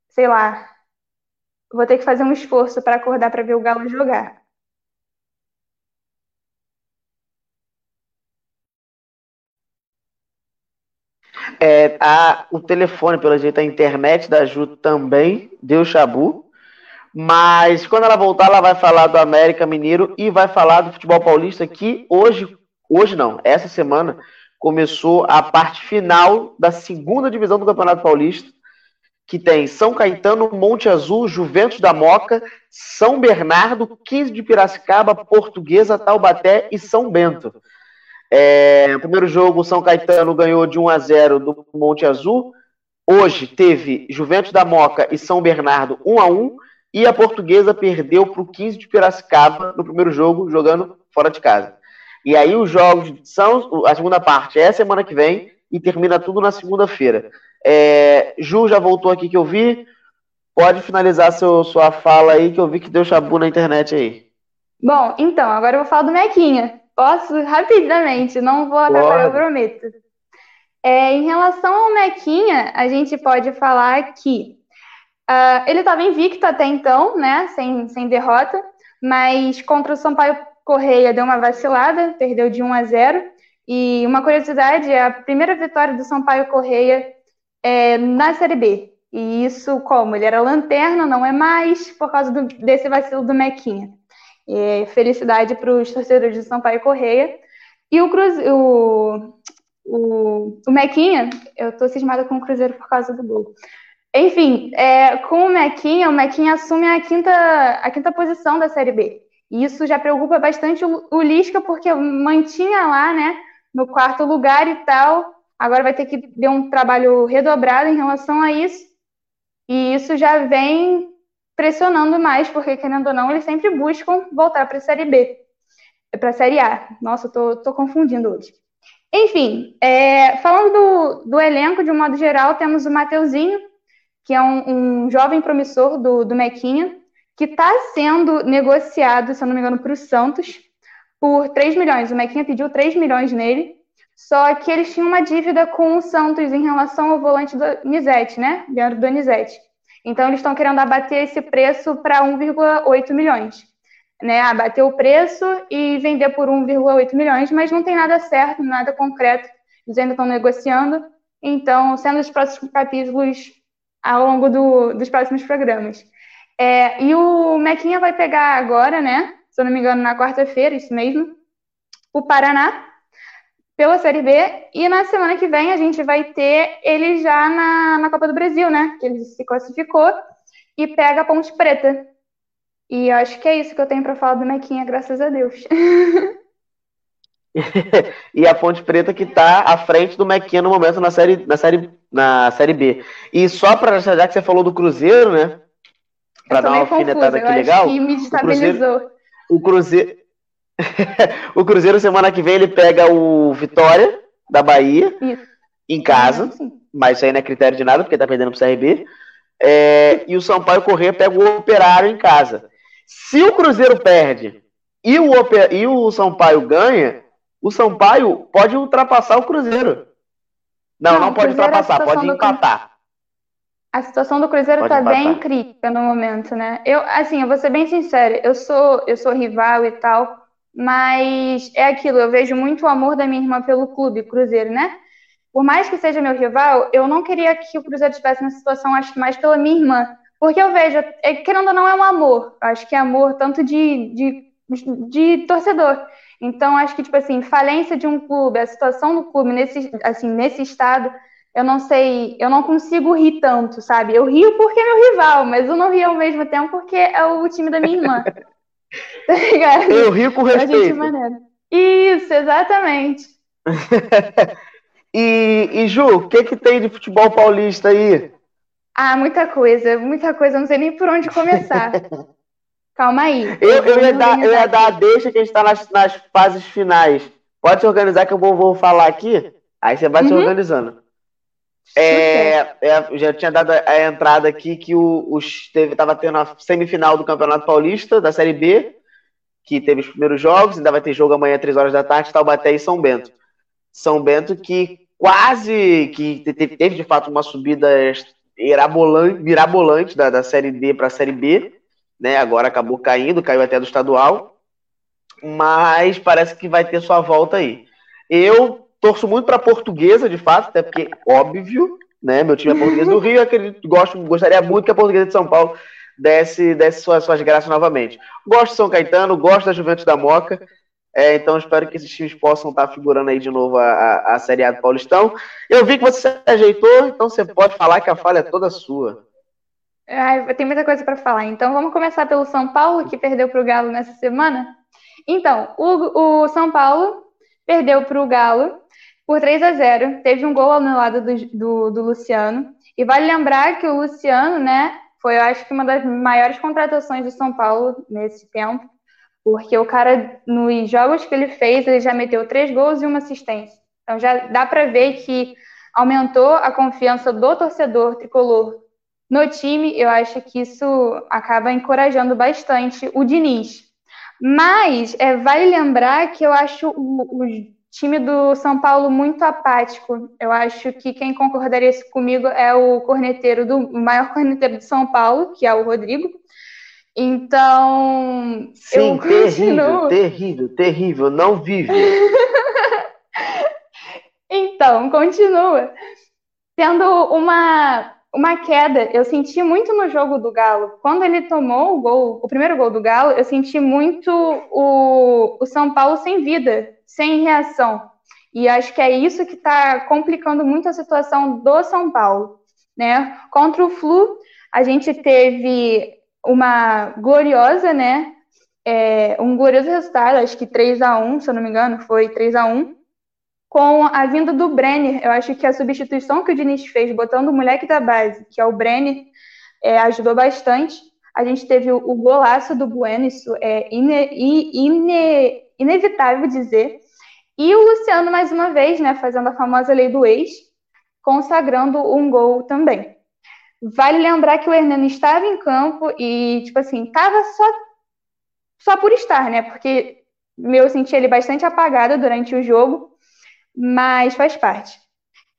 Speaker 4: sei lá, vou ter que fazer um esforço para acordar para ver o Galo jogar.
Speaker 2: É, a, o telefone, pelo jeito, a internet da Ju também deu chabu. Mas quando ela voltar, ela vai falar do América Mineiro e vai falar do futebol paulista que hoje, hoje não, essa semana começou a parte final da segunda divisão do Campeonato Paulista, que tem São Caetano, Monte Azul, Juventus da Moca, São Bernardo, 15 de Piracicaba, Portuguesa, Taubaté e São Bento. É, primeiro jogo, São Caetano ganhou de 1 a 0 do Monte Azul. Hoje teve Juventus da Moca e São Bernardo 1 a 1 e a Portuguesa perdeu para o 15 de Piracicaba no primeiro jogo, jogando fora de casa. E aí os jogos são a segunda parte é semana que vem e termina tudo na segunda-feira. É, Ju já voltou aqui que eu vi. Pode finalizar seu, sua fala aí, que eu vi que deu chabu na internet aí.
Speaker 4: Bom, então, agora eu vou falar do Mequinha. Posso rapidamente, não vou atrapalhar, eu prometo. É, em relação ao Mequinha, a gente pode falar que uh, ele estava invicto até então, né? Sem, sem derrota, mas contra o Sampaio Correia deu uma vacilada, perdeu de 1 a 0. E uma curiosidade é a primeira vitória do Sampaio Correia é, na Série B. E isso como? Ele era lanterna, não é mais, por causa do, desse vacilo do Mequinha. Felicidade para os torcedores de Sampaio Correia. E o, Cruz, o, o, o Mequinha, eu estou cismada com o Cruzeiro por causa do gol. Enfim, é, com o Mequinha, o Mequinha assume a quinta, a quinta posição da Série B. E isso já preocupa bastante o, Lisca, porque mantinha lá, né, no quarto lugar e tal. Agora vai ter que ter um trabalho redobrado em relação a isso. E isso já vem pressionando mais, porque, querendo ou não, eles sempre buscam voltar para a Série B, para a Série A. Nossa, eu tô, tô confundindo hoje. Enfim, é, falando do, do, elenco, de um modo geral, temos o Mateuzinho, que é um, um jovem promissor do, do Mequinha, que está sendo negociado, se eu não me engano, para o Santos, por 3 milhões. O Mequinha pediu 3 milhões nele, só que eles tinham uma dívida com o Santos em relação ao volante do Nizete, né? Leandro Donizete. Então, eles estão querendo abater esse preço para 1,8 milhões. Né, abater o preço e vender por 1,8 milhões, mas não tem nada certo, nada concreto. Eles ainda estão negociando. Então, sendo os próximos capítulos ao longo do, dos próximos programas. É, e o Mequinha vai pegar agora, né? Se eu não me engano, na quarta-feira, isso mesmo, o Paraná, pela Série B. E na semana que vem a gente vai ter ele já na, na Copa do Brasil, né? Que ele se classificou e pega a Ponte Preta. E eu acho que é isso que eu tenho para falar do Mequinha, graças a Deus.
Speaker 2: e a Ponte Preta que está à frente do Mequinha no momento na série, na série, na série B. E só para já que você falou do Cruzeiro, né? Para dar uma alfinetada aqui legal. O Cruzeiro, o Cruzeiro, o Cruzeiro, semana que vem, ele pega o Vitória, da Bahia, isso. em casa. mas isso aí não é critério de nada, porque tá perdendo pro CRB. É, e o Sampaio Corrêa pega o Operário em casa. Se o Cruzeiro perde e o, e o Sampaio ganha, o Sampaio pode ultrapassar o Cruzeiro. Não, não, não pode ultrapassar, pode empatar.
Speaker 4: A situação do Cruzeiro está bem crítica no momento, né? Eu, assim, eu vou ser bem sincera, eu sou, eu sou rival e tal, mas é aquilo, eu vejo muito o amor da minha irmã pelo clube, Cruzeiro, né? Por mais que seja meu rival, eu não queria que o Cruzeiro estivesse nessa situação, acho que mais pela minha irmã. Porque eu vejo, é, querendo ou não, é um amor. Acho que é amor tanto de, de, de torcedor. Então, acho que, tipo assim, falência de um clube, a situação do clube nesse, assim, nesse estado, eu não sei, eu não consigo rir tanto, sabe? Eu rio porque é meu rival, mas eu não rio ao mesmo tempo porque é o time da minha irmã. tá ligado?
Speaker 2: Eu rio com respeito.
Speaker 4: Isso, exatamente.
Speaker 2: e, e Ju, o que, que tem de futebol paulista aí?
Speaker 4: Ah, muita coisa, muita coisa, não sei nem por onde começar. Calma aí.
Speaker 2: Eu, eu, ia, dar, eu ia dar a deixa que a gente está nas, nas fases finais. Pode se organizar que eu vou, vou falar aqui, aí você vai uhum. se organizando. É, é, já tinha dado a entrada aqui que o, os teve, tava tendo a semifinal do Campeonato Paulista, da Série B, que teve os primeiros jogos, ainda vai ter jogo amanhã, 3 horas da tarde, Taubaté e São Bento. São Bento que quase, que teve, teve de fato uma subida mirabolante, mirabolante da, da Série D para a Série B, né, agora acabou caindo, caiu até do estadual, mas parece que vai ter sua volta aí. Eu Torço muito para portuguesa, de fato, até porque, óbvio, né? Meu time é português do Rio, acredito, gosto, gostaria muito que a portuguesa de São Paulo desse, desse suas, suas graças novamente. Gosto de São Caetano, gosto da Juventus da Moca. É, então espero que esses times possam estar figurando aí de novo a, a, a Série A do Paulistão. Eu vi que você se ajeitou, então você pode falar que a falha é toda sua.
Speaker 4: Ai, tem muita coisa para falar. Então vamos começar pelo São Paulo, que perdeu para o Galo nessa semana. Então, o, o São Paulo perdeu para o Galo por 3 a 0. Teve um gol anulado do, do, do, Luciano. E vale lembrar que o Luciano, né, foi, eu acho que uma das maiores contratações do São Paulo nesse tempo, porque o cara, nos jogos que ele fez, ele já meteu três gols e uma assistência. Então já dá para ver que aumentou a confiança do torcedor tricolor no time. Eu acho que isso acaba encorajando bastante o Diniz. Mas é, vale lembrar que eu acho o, time do São Paulo muito apático. Eu acho que quem concordaria comigo é o corneteiro do o maior corneteiro de São Paulo, que é o Rodrigo. Então,
Speaker 2: Sim,
Speaker 4: eu
Speaker 2: terrível,
Speaker 4: continuo.
Speaker 2: terrível, terrível. Não vive.
Speaker 4: Então, continua. Tendo uma, uma queda, eu senti muito no jogo do Galo. Quando ele tomou o gol, o primeiro gol do Galo, eu senti muito o, o São Paulo sem vida, sem reação. E acho que é isso que está complicando muito a situação do São Paulo. Né? Contra o Flu, a gente teve uma gloriosa, né? É, um glorioso resultado, acho que 3 a 1 se eu não me engano, foi 3 a 1 com a vinda do Brenner. Eu acho que a substituição que o Diniz fez, botando o moleque da base, que é o Brenner, é, ajudou bastante. A gente teve o, golaço do Bueno, isso é ine, ine, inevitável dizer. E o Luciano, mais uma vez, né, fazendo a famosa lei do ex, consagrando um gol também. Vale lembrar que o Hernani estava em campo e, tipo assim, estava só, só por estar, né? Porque eu senti ele bastante apagado durante o jogo, mas faz parte.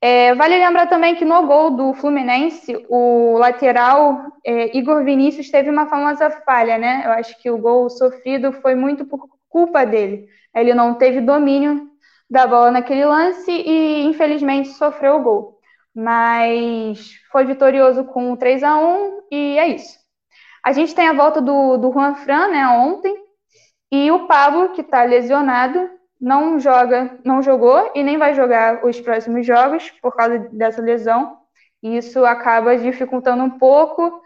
Speaker 4: É, vale lembrar também que no gol do Fluminense, o lateral é, Igor Vinícius teve uma famosa falha, né? Eu acho que o gol sofrido foi muito por culpa dele. Ele não teve domínio da bola naquele lance e, infelizmente, sofreu o gol mas foi vitorioso com 3 a 1 e é isso. A gente tem a volta do, do Juan Fran, né, ontem, e o Pablo, que está lesionado, não joga, não jogou e nem vai jogar os próximos jogos por causa dessa lesão. E isso acaba dificultando um pouco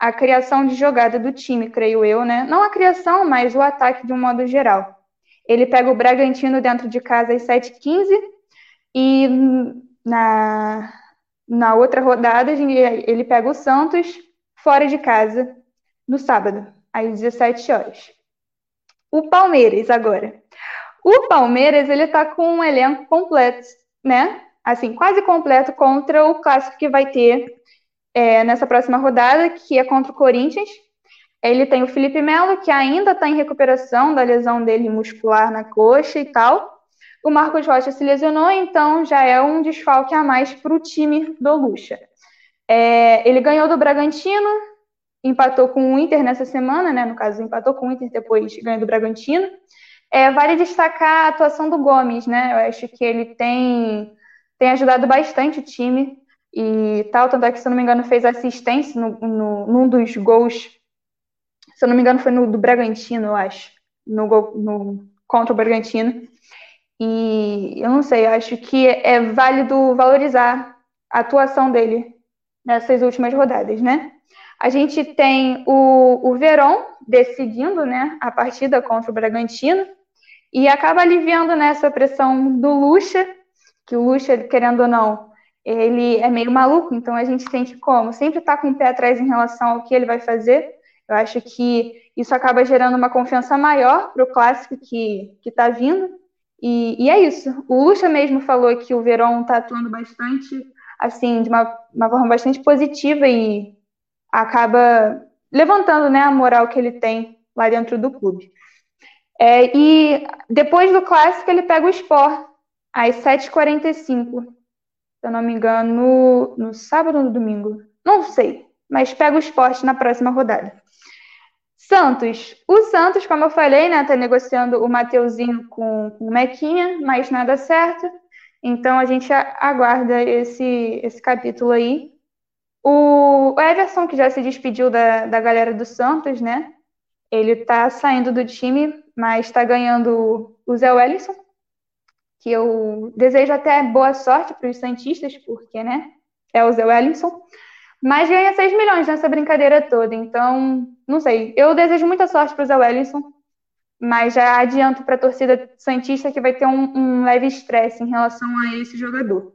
Speaker 4: a criação de jogada do time, creio eu, né? Não a criação, mas o ataque de um modo geral. Ele pega o Bragantino dentro de casa às 7h15 e na, na outra rodada, ele pega o Santos fora de casa no sábado, às 17 horas. O Palmeiras agora. O Palmeiras, ele tá com um elenco completo, né? Assim, quase completo contra o clássico que vai ter é, nessa próxima rodada, que é contra o Corinthians. Ele tem o Felipe Melo, que ainda está em recuperação da lesão dele muscular na coxa e tal. O Marcos Rocha se lesionou, então já é um desfalque a mais para o time do Lucha. É, ele ganhou do Bragantino, empatou com o Inter nessa semana, né? No caso, empatou com o Inter, depois ganhou do Bragantino. É, vale destacar a atuação do Gomes, né? Eu acho que ele tem, tem ajudado bastante o time e tal. Tanto é que, se eu não me engano, fez assistência no, no, num dos gols. Se eu não me engano, foi no do Bragantino, eu acho. No, gol, no contra o Bragantino. E eu não sei, acho que é válido valorizar a atuação dele nessas últimas rodadas, né? A gente tem o, o Verón decidindo né, a partida contra o Bragantino e acaba aliviando nessa pressão do Lucha, que o Lucha, querendo ou não, ele é meio maluco, então a gente tem que, como, sempre estar tá com o pé atrás em relação ao que ele vai fazer. Eu acho que isso acaba gerando uma confiança maior para o clássico que está vindo. E, e, é isso. O Lucha mesmo falou que o Verón está atuando bastante, assim, de uma, uma, forma bastante positiva e acaba levantando né, a moral que ele tem lá dentro do clube. É, e depois do clássico, ele pega o Sport às 7h45, se eu não me engano, no, sábado ou no domingo. Não sei, mas pega o Sport na próxima rodada. Santos. O Santos, como eu falei, né, tá negociando o Mateuzinho com, com o Mequinha, mas nada certo. Então a gente aguarda esse, esse capítulo aí. O, Everson, que já se despediu da, da galera do Santos, né? Ele tá saindo do time, mas está ganhando o Zé Wellison, que eu desejo até boa sorte para os Santistas, porque, né? É o Zé Wellison. Mas ganha 6 milhões nessa brincadeira toda. Então, não sei. Eu desejo muita sorte para o Zé Wellington, mas já adianto para a torcida Santista que vai ter um, um leve estresse em relação a esse jogador.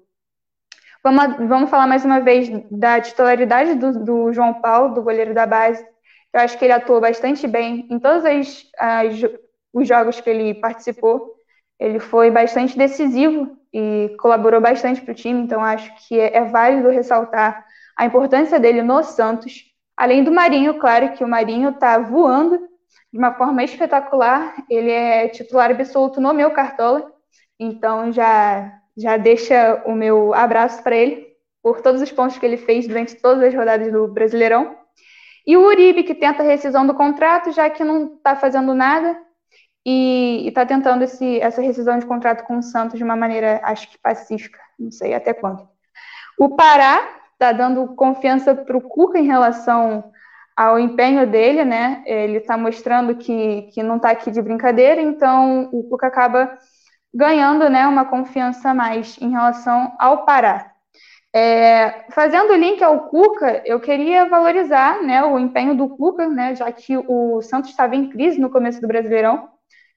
Speaker 4: Vamos, vamos falar mais uma vez da titularidade do, do, João Paulo, do goleiro da base. Eu acho que ele atuou bastante bem em todos as, as, os jogos que ele participou. Ele foi bastante decisivo e colaborou bastante para o time, então acho que é, é válido ressaltar a importância dele no Santos, além do Marinho, claro que o Marinho está voando de uma forma espetacular. Ele é titular absoluto no meu Cartola, então já, já deixa o meu abraço para ele por todos os pontos que ele fez durante todas as rodadas do Brasileirão. E o Uribe, que tenta a rescisão do contrato, já que não está fazendo nada e está tentando esse, essa rescisão de contrato com o Santos de uma maneira, acho que pacífica, não sei até quando. O Pará está dando confiança para o Cuca em relação ao empenho dele, né? Ele está mostrando que, que não está aqui de brincadeira, então o Cuca acaba ganhando né, uma confiança a mais em relação ao Pará. É, fazendo o link ao Cuca, eu queria valorizar né, o empenho do Cuca, né, já que o Santos estava em crise no começo do Brasileirão.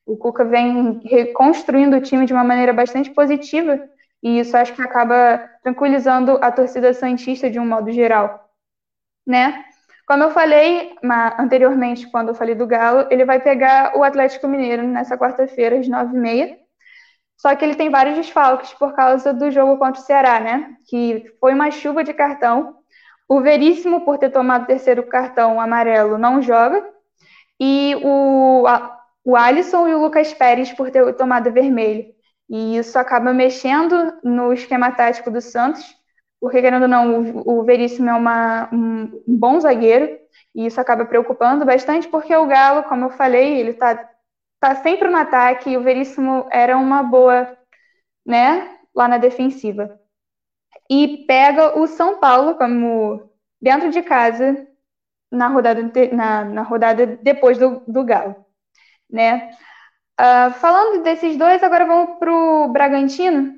Speaker 4: O Cuca vem reconstruindo o time de uma maneira bastante positiva, e isso acho que acaba tranquilizando a torcida santista de um modo geral. Né? Como eu falei anteriormente, quando eu falei do Galo, ele vai pegar o Atlético Mineiro nessa quarta-feira, às nove e meia. Só que ele tem vários desfalques por causa do jogo contra o Ceará, né? Que foi uma chuva de cartão. O Veríssimo, por ter tomado o terceiro cartão amarelo, não joga. E o, o Alisson e o Lucas Pérez, por ter tomado vermelho. E isso acaba mexendo no esquema tático do Santos, porque, querendo ou não, o, Veríssimo é uma, um, um bom zagueiro. E isso acaba preocupando bastante, porque o Galo, como eu falei, ele está tá sempre no ataque, e o Veríssimo era uma boa, né, lá na defensiva. E pega o São Paulo como dentro de casa na rodada, na, na rodada depois do, do Galo, né? Uh, falando desses dois, agora vamos para o Bragantino.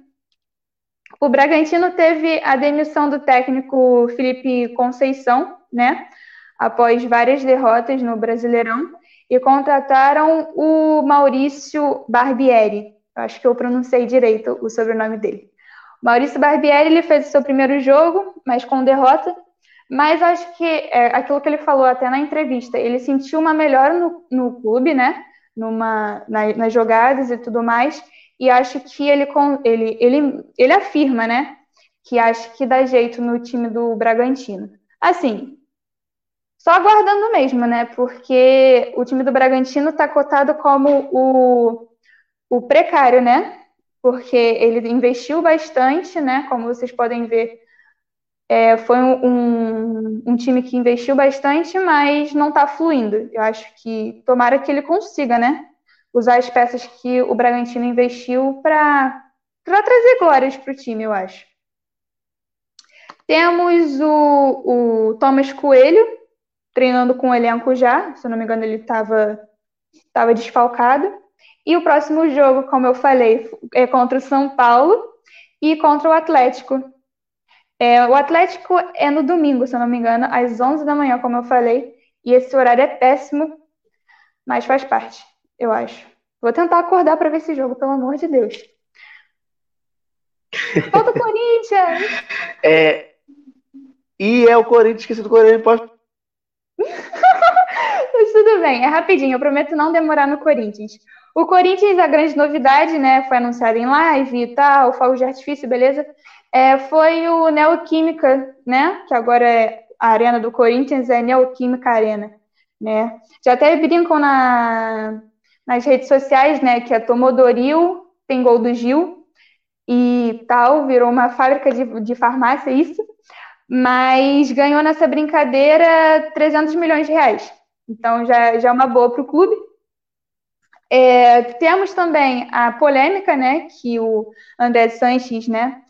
Speaker 4: O Bragantino teve a demissão do técnico Felipe Conceição, né? Após várias derrotas no Brasileirão e contrataram o Maurício Barbieri. Acho que eu pronunciei direito o sobrenome dele. Maurício Barbieri ele fez o seu primeiro jogo, mas com derrota. Mas acho que é, aquilo que ele falou até na entrevista, ele sentiu uma melhora no, no clube, né? Numa, na, nas jogadas e tudo mais. E acho que ele, ele, ele, ele afirma, né? Que acho que dá jeito no time do Bragantino. Assim, só aguardando mesmo, né? Porque o time do Bragantino está cotado como o, o precário, né? Porque ele investiu bastante, né? Como vocês podem ver, é, foi um, um, time que investiu bastante, mas não está fluindo. Eu acho que tomara que ele consiga, né? Usar as peças que o Bragantino investiu para trazer glórias para o time, eu acho. Temos o, o Thomas Coelho, treinando com o elenco já, se eu não me engano, ele estava tava desfalcado. E o próximo jogo, como eu falei, é contra o São Paulo e contra o Atlético. É, o Atlético é no domingo, se eu não me engano, às 11 da manhã, como eu falei. E esse horário é péssimo, mas faz parte, eu acho. Vou tentar acordar para ver esse jogo, pelo amor de Deus. Falta o Corinthians!
Speaker 2: É, e é o Corinthians que se o Corinthians pode
Speaker 4: Mas tudo bem, é rapidinho, eu prometo não demorar no Corinthians. O Corinthians, a grande novidade, né, foi anunciado em live e tal, fogo de artifício, beleza? É, foi o Neoquímica, né, que agora é a arena do Corinthians, é Neoquímica Arena, né? Já até brincam na, nas redes sociais, né, que a Tomodoril tem gol do Gil e tal, virou uma fábrica de, de farmácia, isso mas ganhou nessa brincadeira 300 milhões de reais. Então já, já é uma boa para o clube. É, temos também a polêmica, né, que o André Sanches, né,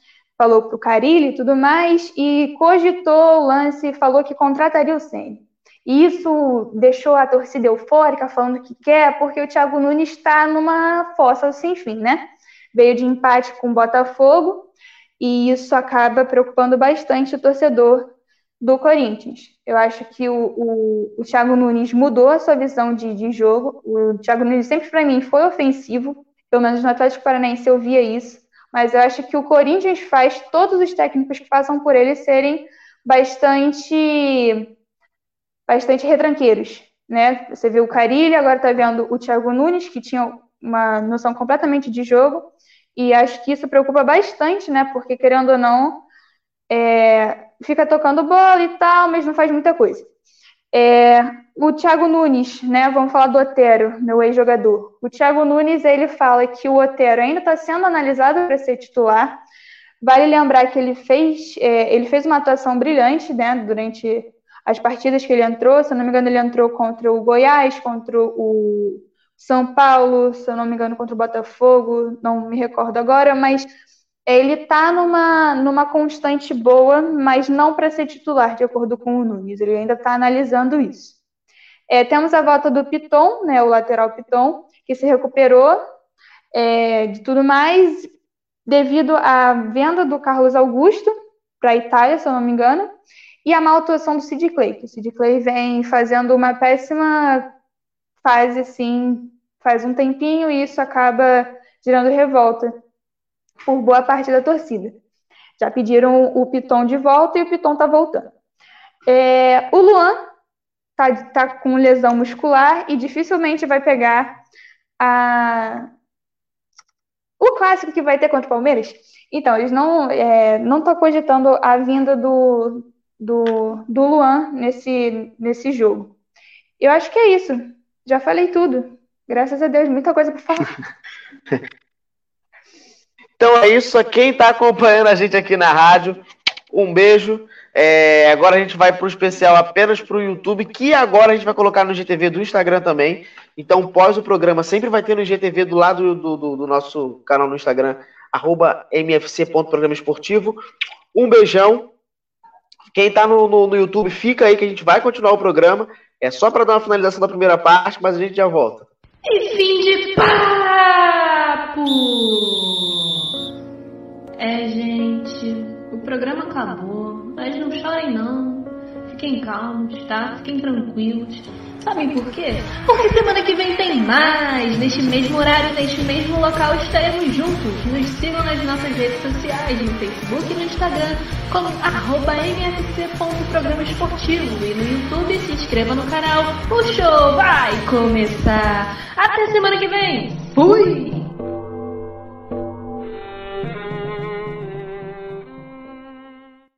Speaker 4: falou para o Carilli e tudo mais, e cogitou o lance, falou que contrataria o Senna. E isso deixou a torcida eufórica, falando que quer, porque o Thiago Nunes está numa fossa sem fim, né? Veio de empate com o Botafogo, e isso acaba preocupando bastante o torcedor do Corinthians. Eu acho que o, o, o Thiago Nunes mudou a sua visão de, de jogo. O Thiago Nunes sempre, para mim, foi ofensivo, pelo menos no Atlético Paranaense eu via isso, mas eu acho que o Corinthians faz todos os técnicos que passam por ele serem bastante bastante retranqueiros, né? Você vê o Carilli, agora está vendo o Thiago Nunes, que tinha uma noção completamente de jogo, e acho que isso preocupa bastante, né? Porque, querendo ou não, é, fica tocando bola e tal, mas não faz muita coisa. É, o Thiago Nunes, né? Vamos falar do Otero, meu ex-jogador. O Thiago Nunes ele fala que o Otero ainda está sendo analisado para ser titular. Vale lembrar que ele fez, é, ele fez uma atuação brilhante, né? Durante as partidas que ele entrou. Se eu não me engano, ele entrou contra o Goiás, contra o São Paulo, se eu não me engano, contra o Botafogo. Não me recordo agora, mas ele está numa, numa constante boa, mas não para ser titular, de acordo com o Nunes. Ele ainda está analisando isso. É, temos a volta do Piton, né, o lateral Piton, que se recuperou é, de tudo mais, devido à venda do Carlos Augusto para a Itália, se eu não me engano, e a má atuação do Sid Clay. O Sid Clay vem fazendo uma péssima fase, assim, faz um tempinho, e isso acaba gerando revolta por boa parte da torcida. Já pediram o Piton de volta e o Piton está voltando. É, o Luan tá, tá com lesão muscular e dificilmente vai pegar a... o clássico que vai ter contra o Palmeiras. Então, eles não é, não estão cogitando a vinda do, do, do Luan nesse, nesse jogo. Eu acho que é isso. Já falei tudo. Graças a Deus, muita coisa para falar.
Speaker 2: então é isso. Quem está acompanhando a gente aqui na rádio, um beijo. É, agora a gente vai para o especial apenas para o YouTube, que agora a gente vai colocar no GTV do Instagram também. Então, pós o programa, sempre vai ter no GTV do lado do, do, do nosso canal no Instagram, arroba mfc.programa esportivo. Um beijão. Quem está no, no, no, YouTube, fica aí que a gente vai continuar o programa. É só para dar uma finalização da primeira parte, mas a gente já volta.
Speaker 1: E fim de papo! É, gente, o programa acabou. Mas não chorem não. Fiquem calmos, tá? Fiquem tranquilos. Sabem por quê? Porque semana que vem tem mais! Neste mesmo horário, neste mesmo local, estaremos juntos. Nos sigam nas nossas redes sociais, no Facebook e no Instagram, como arroba esportivo. E no YouTube, se inscreva no canal. O show vai começar! Até semana que vem! Fui!